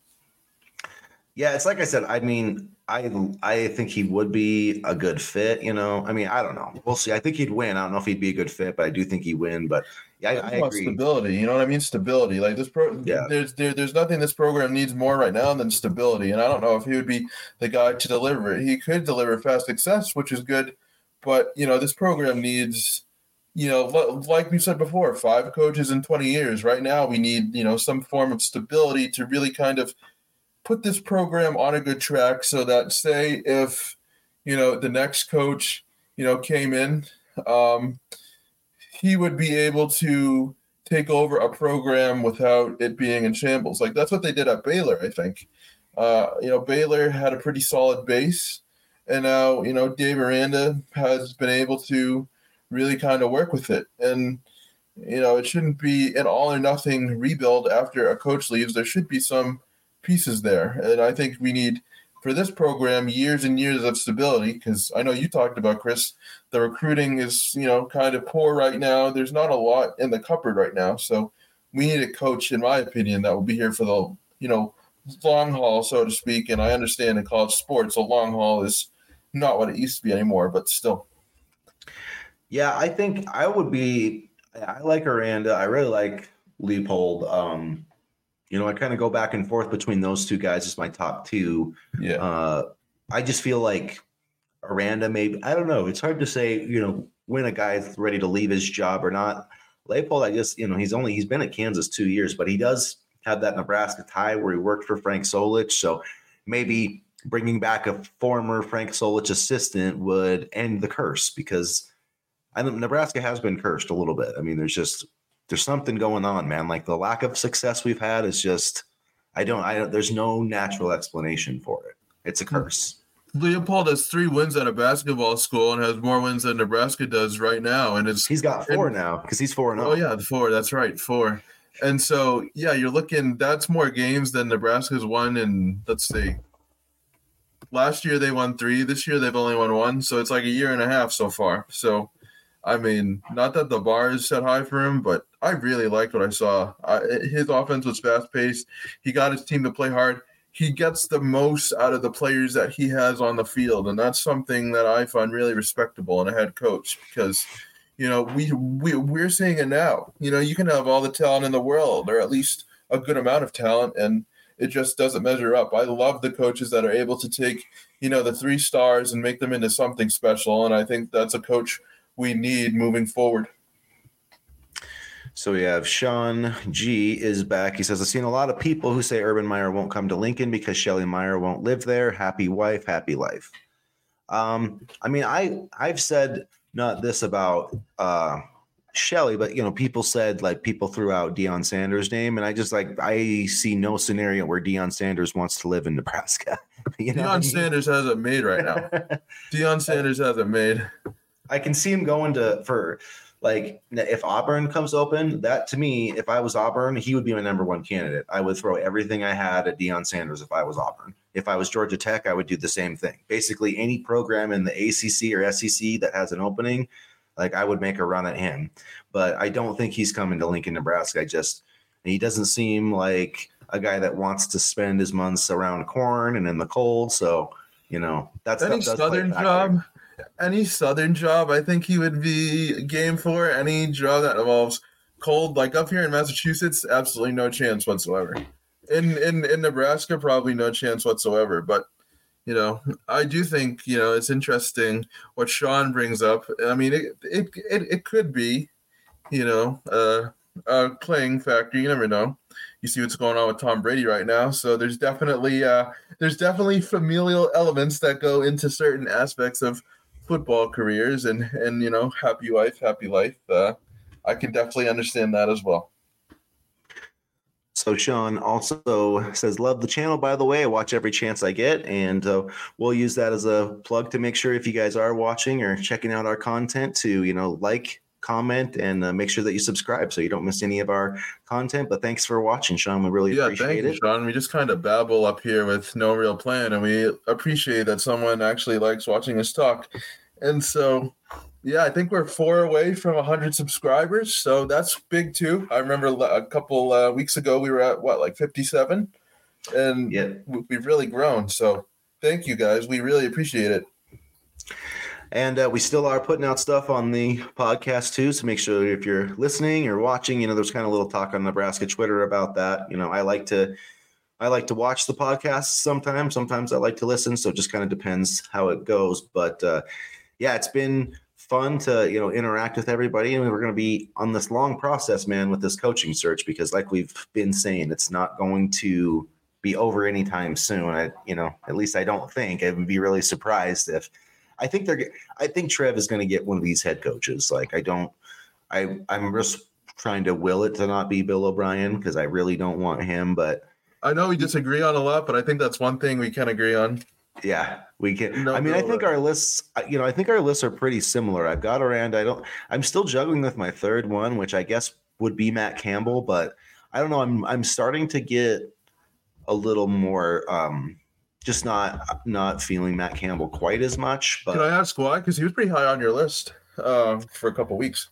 Yeah, it's like I said. I mean, I I think he would be a good fit. You know, I mean, I don't know. We'll see. I think he'd win. I don't know if he'd be a good fit, but I do think he'd win. But yeah, I, I agree. Stability. You know what I mean? Stability. Like this pro. Yeah. There's there, there's nothing this program needs more right now than stability. And I don't know if he would be the guy to deliver it. He could deliver fast success, which is good. But you know, this program needs. You know, like we said before, five coaches in 20 years. Right now, we need, you know, some form of stability to really kind of put this program on a good track so that say if you know the next coach you know came in um, he would be able to take over a program without it being in shambles. Like that's what they did at baylor i think. Uh, you know baylor had a pretty solid base and now you know dave aranda has been able to really kind of work with it. And you know it shouldn't be an all or nothing rebuild after a coach leaves. There should be some pieces there. And I think we need for this program years and years of stability because I know you talked about Chris. The recruiting is you know kind of poor right now. There's not a lot in the cupboard right now, so we need a coach, in my opinion, that will be here for the you know long haul, so to speak. And I understand in college sports, a long haul is not what it used to be anymore, but still. Yeah, I think I would be. I like Aranda. I really like Leipold. Um, you know, I kind of go back and forth between those two guys as my top two. Yeah. Uh, I just feel like Aranda maybe I don't know. It's hard to say, you know, when a guy's ready to leave his job or not. Leipold, I guess, you know, he's only he's been at Kansas two years, but he does have that Nebraska tie where he worked for Frank Solich. So maybe bringing back a former Frank Solich assistant would end the curse because I think Nebraska has been cursed a little bit. I mean, there's just there's something going on, man. Like the lack of success we've had is just I don't I don't there's no natural explanation for it. It's a hmm. curse. Leipold has three wins at a basketball school and has more wins than Nebraska does right now. And it's he's got four and, now because he's four and oh. oh yeah, four. That's right, four. And so yeah, you're looking. That's more games than Nebraska's won in let's see. Last year they won three. This year they've only won one. So it's like a year and a half so far. So, I mean, not that the bar is set high for him, but I really liked what I saw. I, his offense was fast paced. He got his team to play hard he gets the most out of the players that he has on the field, and that's something that I find really respectable in a head coach because you know we, we we're seeing it now. You know, you can have all the talent in the world, or at least a good amount of talent, and it just doesn't measure up. I love the coaches that are able to take you know the three stars and make them into something special, and I think that's a coach we need moving forward. So we have Sean G is back. He says, I've seen a lot of people who say Urban Meyer won't come to Lincoln because Shelley Meyer won't live there. Happy wife, happy life. Um, I mean, I I've said not this about uh Shelley, but you know, people said like people threw out Deion Sanders' name, and I just like I see no scenario where Deion Sanders wants to live in Nebraska. you know Deion I mean? Sanders has it made right now. Deion Sanders has it made. I can see him going to for like if Auburn comes open, that to me, if I was Auburn, he would be my number one candidate. I would throw everything I had at Deion Sanders if I was Auburn. If I was Georgia Tech, I would do the same thing. Basically, any program in the ACC or SEC that has an opening, like I would make a run at him. But I don't think he's coming to Lincoln, Nebraska. I just he doesn't seem like a guy that wants to spend his months around corn and in the cold. So you know that's any southern job any southern job, I think he would be game for. Any job that involves cold, like up here in Massachusetts, absolutely no chance whatsoever. In in in Nebraska, probably no chance whatsoever. But you know, I do think you know it's interesting what Sean brings up. I mean, it it it, it could be, you know, uh, a playing factor. You never know. You see what's going on with Tom Brady right now. So there's definitely uh, there's definitely familial elements that go into certain aspects of football careers and and you know happy wife happy life uh, i can definitely understand that as well. So sean also says love the channel by the way. I watch every chance i get. And uh, we'll use that as a plug to make sure if you guys are watching or checking out our content to you know like comment and uh, make sure that you subscribe so you don't miss any of our content. But thanks for watching, Sean. We really yeah, appreciate thank it. You, Sean. We just kind of babble up here with no real plan, and we appreciate that someone actually likes watching us talk. And so, yeah, I think we're four away from 100 subscribers. So that's big too. I remember a couple uh, weeks ago we were at what, like 57? And yeah. we've really grown. So thank you guys. We really appreciate it. And uh, we still are putting out stuff on the podcast too. So make sure if you're listening or watching, you know, there's kind of a little talk on Nebraska Twitter about that. You know, I like to I like to watch the podcast sometimes. Sometimes I like to listen. So it just kind of depends how it goes. But uh, yeah, it's been fun to you know interact with everybody, and we're going to be on this long process, man, with this coaching search because, like we've been saying, it's not going to be over anytime soon. I, you know, at least I don't think. I would be really surprised if I think they're. I think Trev is going to get one of these head coaches. Like I don't. I I'm just trying to will it to not be Bill O'Brien because I really don't want him. But I know we disagree on a lot, but I think that's one thing we can agree on. Yeah, we can. No, I mean, no, I think no. our lists. You know, I think our lists are pretty similar. I've got around. I don't. I'm still juggling with my third one, which I guess would be Matt Campbell, but I don't know. I'm I'm starting to get a little more um just not not feeling Matt Campbell quite as much. But can I ask why? Because he was pretty high on your list uh, for a couple weeks.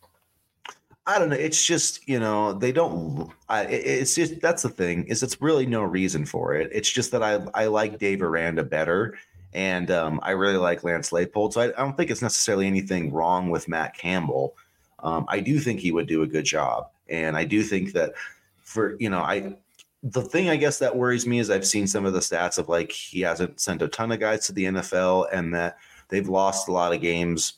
I don't know. It's just you know they don't. I, it's just that's the thing is it's really no reason for it. It's just that I I like Dave Aranda better, and um, I really like Lance Leipold. So I, I, don't think it's necessarily anything wrong with Matt Campbell. Um, I do think he would do a good job, and I do think that for you know I the thing I guess that worries me is I've seen some of the stats of like he hasn't sent a ton of guys to the NFL, and that they've lost a lot of games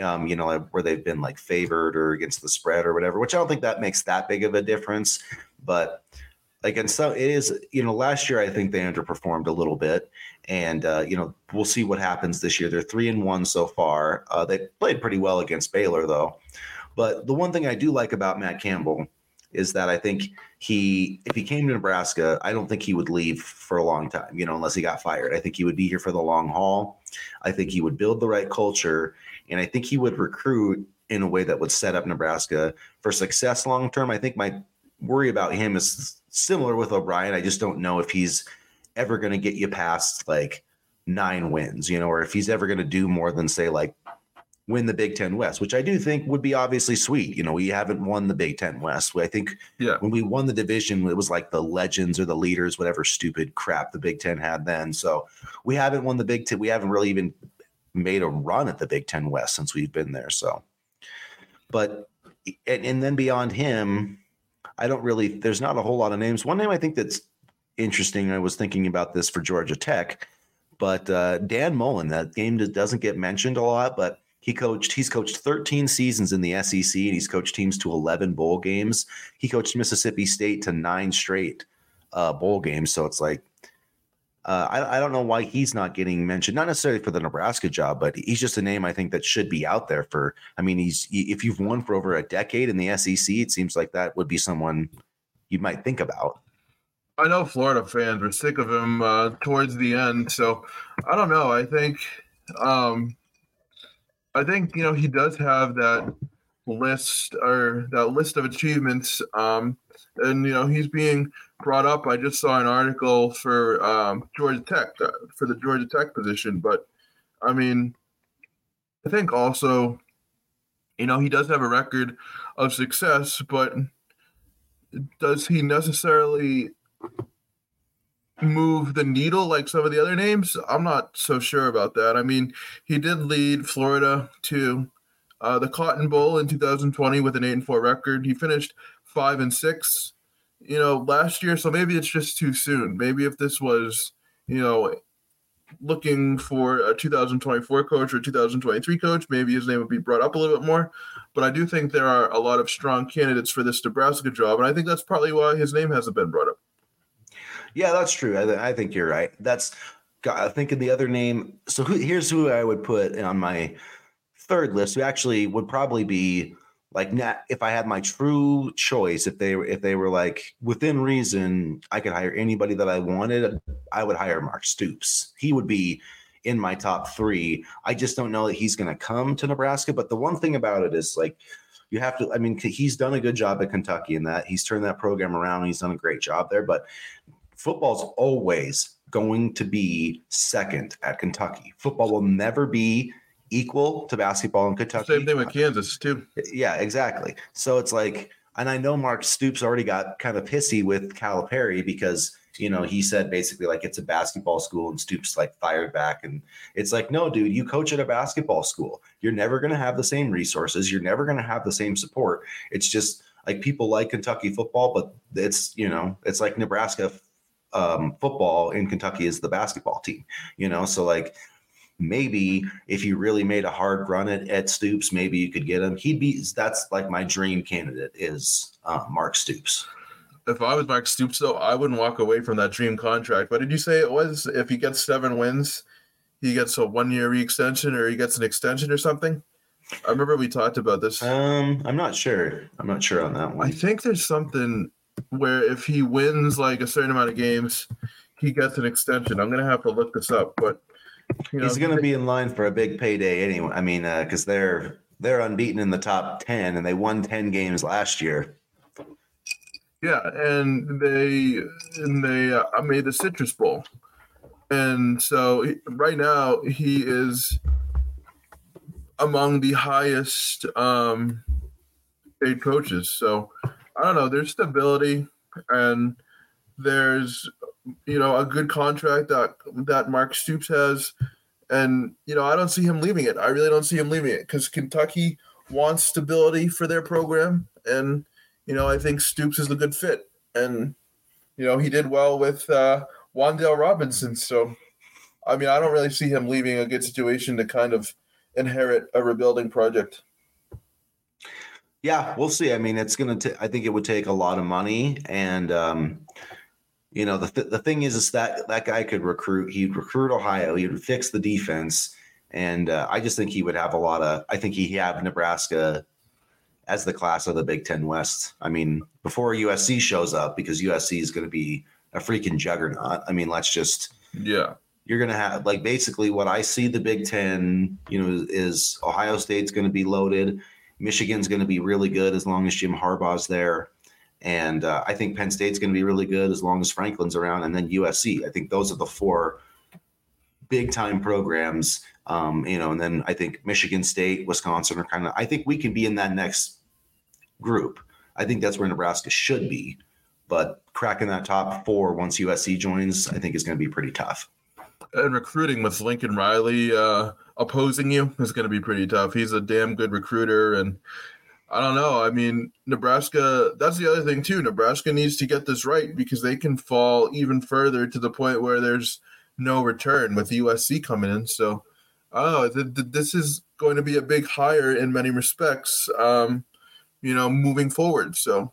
um, you know, where they've been like favored or against the spread or whatever, which I don't think that makes that big of a difference. But like and so it is you know last year i think they underperformed a little bit and uh, you know we'll see what happens this year. They're three and one so far. Uh, they played pretty well against baylor though. But the one thing i do like about matt campbell is that i think he if he came to nebraska i don't think he would leave for a long time you know unless he got fired. I think he would be here for the long haul. I think he would build the right culture and i think he would recruit in a way that would set up nebraska for success long term. I think my worry about him is similar with O'Brien. I just don't know if he's ever going to get you past like nine wins, you know, or if he's ever going to do more than say like win the Big Ten West, which I do think would be obviously sweet. You know, we haven't won the Big Ten West. I think yeah. when we won the division, it was like the legends or the leaders, whatever stupid crap the Big Ten had then. So we haven't won the Big Ten. We haven't really even made a run at the Big Ten West since we've been there. So, but and, and then beyond him, I don't really, there's not a whole lot of names. One name I think that's interesting, I was thinking about this for Georgia Tech, but uh, Dan Mullen, that game doesn't get mentioned a lot, but he coached, he's coached 13 seasons in the SEC and he's coached teams to 11 bowl games. He coached Mississippi State to nine straight uh, bowl games. So it's like, uh, I, I, don't know why he's not getting mentioned, not necessarily for the Nebraska job, but he's just a name I think that should be out there for. I mean, he's if you've won for over a decade in the SEC, it seems like that would be someone you might think about. I know Florida fans were sick of him uh, towards the end, so I don't know. I think, um, I think you know he does have that list or that list of achievements, um, and you know he's being brought up. I just saw an article for um, Georgia Tech uh, for the Georgia Tech position, but I mean, I think also, you know, he does have a record of success, but does he necessarily move the needle like some of the other names? I'm not so sure about that. I mean, he did lead Florida to uh, the Cotton Bowl in 2020 with an eight and four record. He finished five and six you know, last year. So maybe it's just too soon. Maybe if this was, you know, looking for a 2024 coach or 2023 coach, maybe his name would be brought up a little bit more. But I do think there are a lot of strong candidates for this Nebraska job, and I think that's partly why his name hasn't been brought up. Yeah, that's true. I, I think you're right. That's I think of the other name. So who, here's who I would put on my third list. Who actually would probably be like not, if I had my true choice, if they if they were like within reason, I could hire anybody that I wanted. I would hire Mark Stoops. He would be in my top three. I just don't know that he's going to come to Nebraska. But the one thing about it is like you have to. I mean, he's done a good job at Kentucky in that he's turned that program around. and He's done a great job there. But football's always going to be second at Kentucky. Football will never be equal to basketball in Kentucky. Same thing with Kansas too. Yeah, exactly. So it's like, and I know Mark Stoops already got kind of pissy with Calipari because you know he said basically like it's a basketball school and Stoops like fired back and it's like no dude you coach at a basketball school you're never going to have the same resources you're never going to have the same support it's just like people like Kentucky football but it's you know it's like Nebraska um, football in Kentucky is the basketball team you know so like maybe if you really made a hard run at, at Stoops, maybe you could get him. He'd be that's like my dream candidate is uh, Mark Stoops. If I was Mark Stoops, though, I wouldn't walk away from that dream contract. What did you say it was? If he gets seven wins, he gets a one year re extension or he gets an extension or something? I remember we talked about this. Um, I'm not sure. I'm not sure on that one. I think there's something where if he wins like a certain amount of games, he gets an extension. I'm gonna have to look this up, but you know, He's going to be in line for a big payday anyway. I mean, because uh, they're they're unbeaten in the top ten, and they won ten games last year. Yeah, and they and they uh, made the Citrus Bowl, and so he, right now he is among the highest um, paid coaches. So I don't know. There's stability, and there's you know, a good contract that that Mark Stoops has, and you know, I don't see him leaving it. I really don't see him leaving it because Kentucky wants stability for their program, and you know, I think Stoops is a good fit, and you know, he did well with uh, Wan'Dale Robinson. So, I mean, I don't really see him leaving a good situation to kind of inherit a rebuilding project. Yeah, we'll see. I mean, it's gonna. T- I think it would take a lot of money, and um, you know, the th- the thing is, is that that guy could recruit. He'd recruit Ohio. He would fix the defense, and uh, I just think he would have a lot of. I think he have Nebraska as the class of the Big Ten West. I mean, before USC shows up, because USC is going to be a freaking juggernaut. I mean, let's just yeah. You're going to have like basically what I see the Big Ten, you know, is Ohio State's going to be loaded. Michigan's going to be really good as long as Jim Harbaugh's there. And uh, I think Penn State's going to be really good as long as Franklin's around. And then USC. I think those are the four big time programs. Um, you know, and then I think Michigan State, Wisconsin are kind of, I think we can be in that next group. I think that's where Nebraska should be. But cracking that top four once USC joins, I think is going to be pretty tough. And recruiting with Lincoln Riley uh, opposing you is going to be pretty tough. He's a damn good recruiter. And I don't know. I mean, Nebraska, that's the other thing, too. Nebraska needs to get this right because they can fall even further to the point where there's no return with USC coming in. So, I. Th- th- this is going to be a big hire in many respects, um, you know, moving forward. So,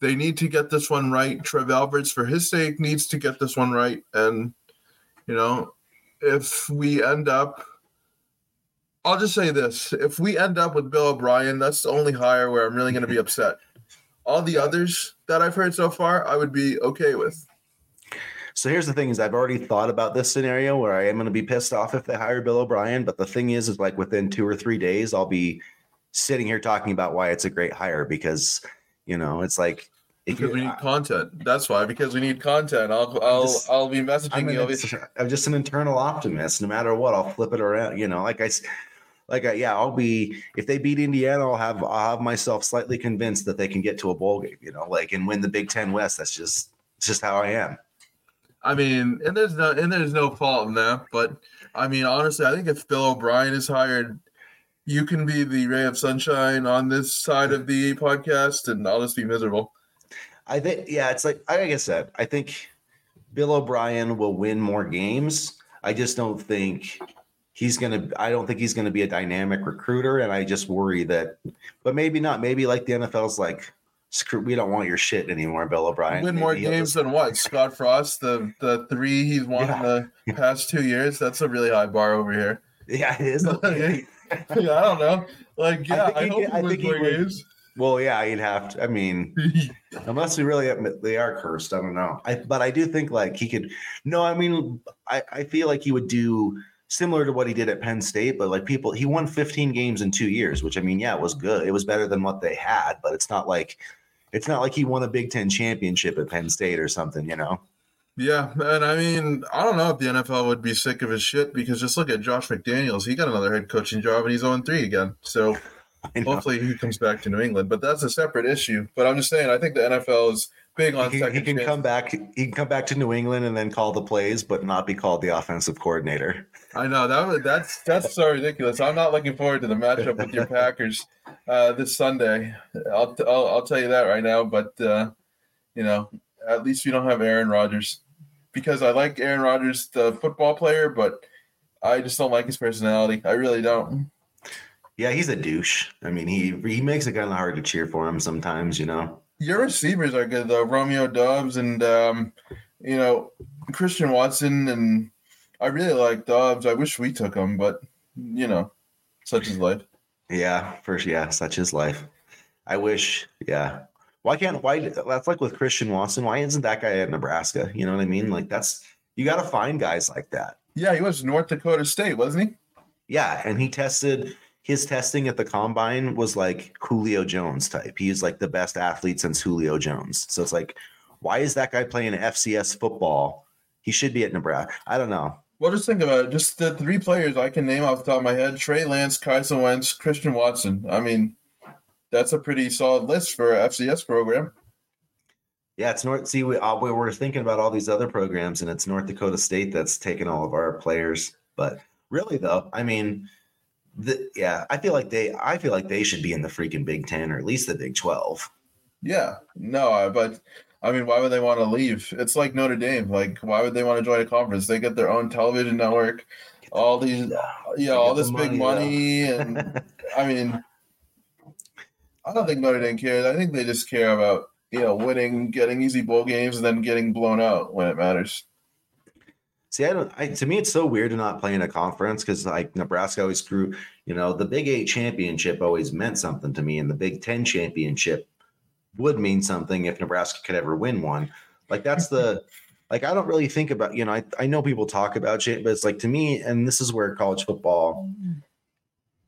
they need to get this one right. Trev Alberts, for his sake, needs to get this one right. And, you know, if we end up, I'll just say this if we end up with Bill O'Brien, that's the only hire where I'm really going to be upset. All the others that I've heard so far, I would be okay with. So here's the thing: is I've already thought about this scenario where I am going to be pissed off if they hire Bill O'Brien. But the thing is, is like within two or three days, I'll be sitting here talking about why it's a great hire because you know it's like because we need content. That's why. Because we need content. I'll I'll just, I'll be messaging I'm you. I'm just an internal optimist. No matter what, I'll flip it around. You know, like I, like I, yeah, I'll be. If they beat Indiana, I'll have I'll have myself slightly convinced that they can get to a bowl game. You know, like and win the Big Ten West. That's just it's just how I am. I mean, and there's no and there's no fault in that. But I mean, honestly, I think if Bill O'Brien is hired, you can be the ray of sunshine on this side of the podcast, and I'll just be miserable. I think, yeah, it's like like I said, I think Bill O'Brien will win more games. I just don't think he's gonna. I don't think he's gonna be a dynamic recruiter, and I just worry that. But maybe not. Maybe like the NFL's like, screw. We don't want your shit anymore, Bill O'Brien. Win more games than what? Scott Frost, the the three he's won yeah. in the past two years. That's a really high bar over here. Yeah, it is. yeah, I don't know. Like, yeah, I, I hope he, he wins more games. Well, yeah, you'd have to. I mean, unless they really admit they are cursed, I don't know. I, but I do think like he could. No, I mean, I, I feel like he would do similar to what he did at Penn State, but like people, he won 15 games in two years, which I mean, yeah, it was good. It was better than what they had, but it's not like it's not like he won a Big Ten championship at Penn State or something, you know. Yeah, and I mean, I don't know if the NFL would be sick of his shit because just look at Josh McDaniels. He got another head coaching job and he's oh on 3 again. So Hopefully, he comes back to New England, but that's a separate issue. But I'm just saying, I think the NFL is big on. He, he can come back. He can come back to New England and then call the plays, but not be called the offensive coordinator. I know that that's that's so ridiculous. I'm not looking forward to the matchup with your Packers uh, this Sunday. I'll, I'll, I'll tell you that right now. But uh, you know, at least we don't have Aaron Rodgers because I like Aaron Rodgers, the football player, but I just don't like his personality. I really don't. Yeah, he's a douche. I mean, he he makes it kind of hard to cheer for him sometimes, you know. Your receivers are good though, Romeo Doubs and um, you know Christian Watson, and I really like Doubs. I wish we took him, but you know, such is life. Yeah, first, yeah, such is life. I wish, yeah. Why can't why that's like with Christian Watson? Why isn't that guy at Nebraska? You know what I mean? Like that's you got to find guys like that. Yeah, he was North Dakota State, wasn't he? Yeah, and he tested his testing at the combine was like Julio Jones type. He's like the best athlete since Julio Jones. So it's like, why is that guy playing FCS football? He should be at Nebraska. I don't know. Well, just think about it. Just the three players I can name off the top of my head: Trey Lance, Carson Wentz, Christian Watson. I mean, that's a pretty solid list for a FCS program. Yeah, it's North. See, we, uh, we were thinking about all these other programs, and it's North Dakota State that's taken all of our players. But really, though, I mean, the, yeah, I feel like they I feel like they should be in the freaking Big Ten or at least the Big Twelve. Yeah, no, but I mean, why would they want to leave? It's like Notre Dame. Like, why would they want to join a conference? They get their own television network, all these, yeah, all this big money, and I mean, I don't think Notre Dame cares. I think they just care about you know, winning, getting easy bowl games, and then getting blown out when it matters. See, I don't. I, to me, it's so weird to not play in a conference because like Nebraska always grew. You know, the Big Eight championship always meant something to me, and the Big Ten championship would mean something if Nebraska could ever win one. Like that's the. Like I don't really think about. You know, I I know people talk about shit, but it's like to me, and this is where college football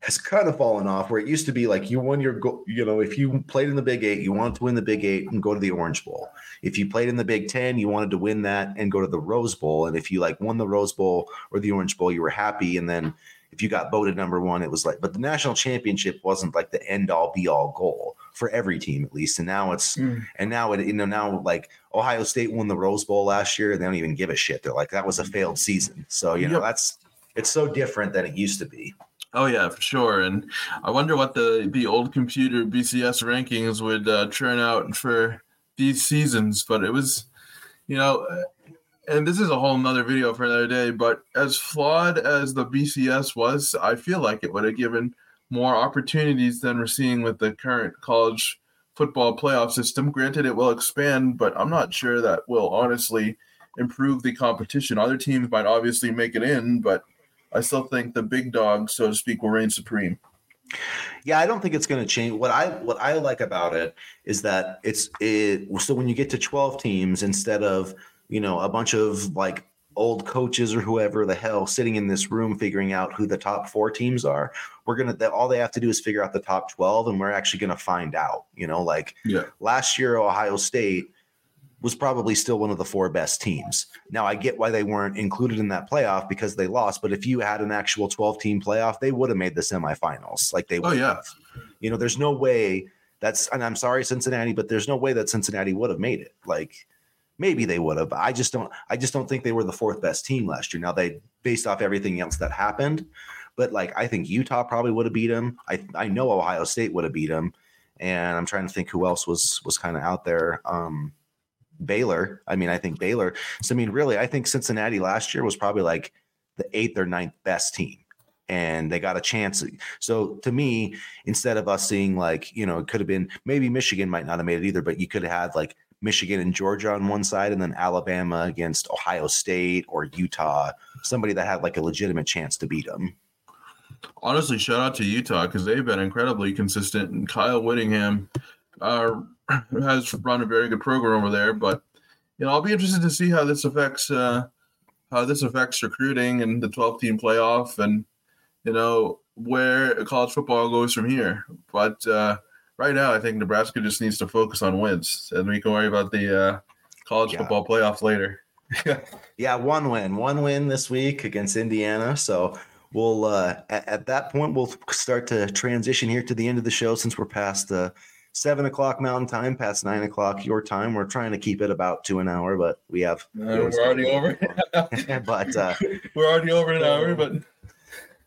has kind of fallen off where it used to be like you won your go, you know if you played in the big eight you wanted to win the big eight and go to the orange bowl. If you played in the big 10 you wanted to win that and go to the rose bowl. And if you like won the rose bowl or the orange bowl you were happy. And then if you got voted number one it was like but the national championship wasn't like the end all be all goal for every team at least. And now it's mm. and now it you know now like ohio state won the rose bowl last year and they don't even give a shit. They're like that was a failed season. So you know that's it's so different than it used to be Oh yeah, for sure. And I wonder what the the old computer BCS rankings would uh, churn out for these seasons. But it was, you know, and this is a whole nother video for another day. But as flawed as the BCS was, I feel like it would have given more opportunities than we're seeing with the current college football playoff system. Granted, it will expand, but I'm not sure that will honestly improve the competition. Other teams might obviously make it in, but I still think the big dog, so to speak, will reign supreme. Yeah, I don't think it's going to change. What I what I like about it is that it's it. So when you get to twelve teams instead of you know a bunch of like old coaches or whoever the hell sitting in this room figuring out who the top four teams are we're gonna that all they have to do is figure out the top 12 and we're actually gonna find out you know like yeah. last year ohio state was probably still one of the four best teams. Now I get why they weren't included in that playoff because they lost, but if you had an actual 12 team playoff, they would have made the semifinals. Like they would. Oh yeah. Have. You know, there's no way that's and I'm sorry Cincinnati, but there's no way that Cincinnati would have made it. Like maybe they would have. I just don't I just don't think they were the fourth best team last year. Now they based off everything else that happened, but like I think Utah probably would have beat them. I I know Ohio State would have beat them. And I'm trying to think who else was was kind of out there. Um, Baylor. I mean, I think Baylor. So I mean, really, I think Cincinnati last year was probably like the eighth or ninth best team. And they got a chance. So to me, instead of us seeing like, you know, it could have been maybe Michigan might not have made it either, but you could have had like Michigan and Georgia on one side and then Alabama against Ohio State or Utah, somebody that had like a legitimate chance to beat them. Honestly, shout out to Utah because they've been incredibly consistent. And Kyle Whittingham, uh, has run a very good program over there. But you know, I'll be interested to see how this affects uh, how this affects recruiting and the 12 team playoff, and you know where college football goes from here. But uh, right now, I think Nebraska just needs to focus on wins, and we can worry about the uh, college yeah. football playoffs later. yeah, one win, one win this week against Indiana. So we'll uh, at, at, that point we'll start to transition here to the end of the show since we're past the seven o'clock Mountain Time, past nine o'clock your time. We're trying to keep it about to an hour, but we have. Uh, we're already over. but uh, we're already over an hour, but.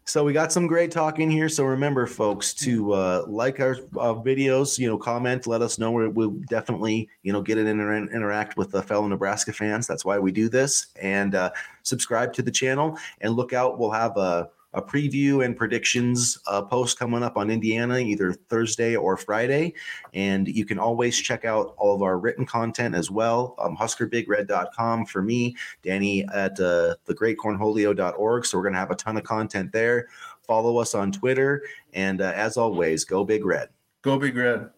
So we got some great talk in here. So remember, folks, to uh, like our uh, videos. You know, comment, let us know. we will definitely, you know, get it in and inter- interact with the fellow Nebraska fans. That's why we do this. And uh, subscribe to the channel and look out. We'll have a a preview and predictions uh, post coming up on Indiana either Thursday or Friday. And you can always check out all of our written content as well. Um, HuskerBigRed.com for me, Danny at uh, thegreatcornholio.org. So we're going to have a ton of content there. Follow us on Twitter. And uh, as always, go Big Red. Go Big Red.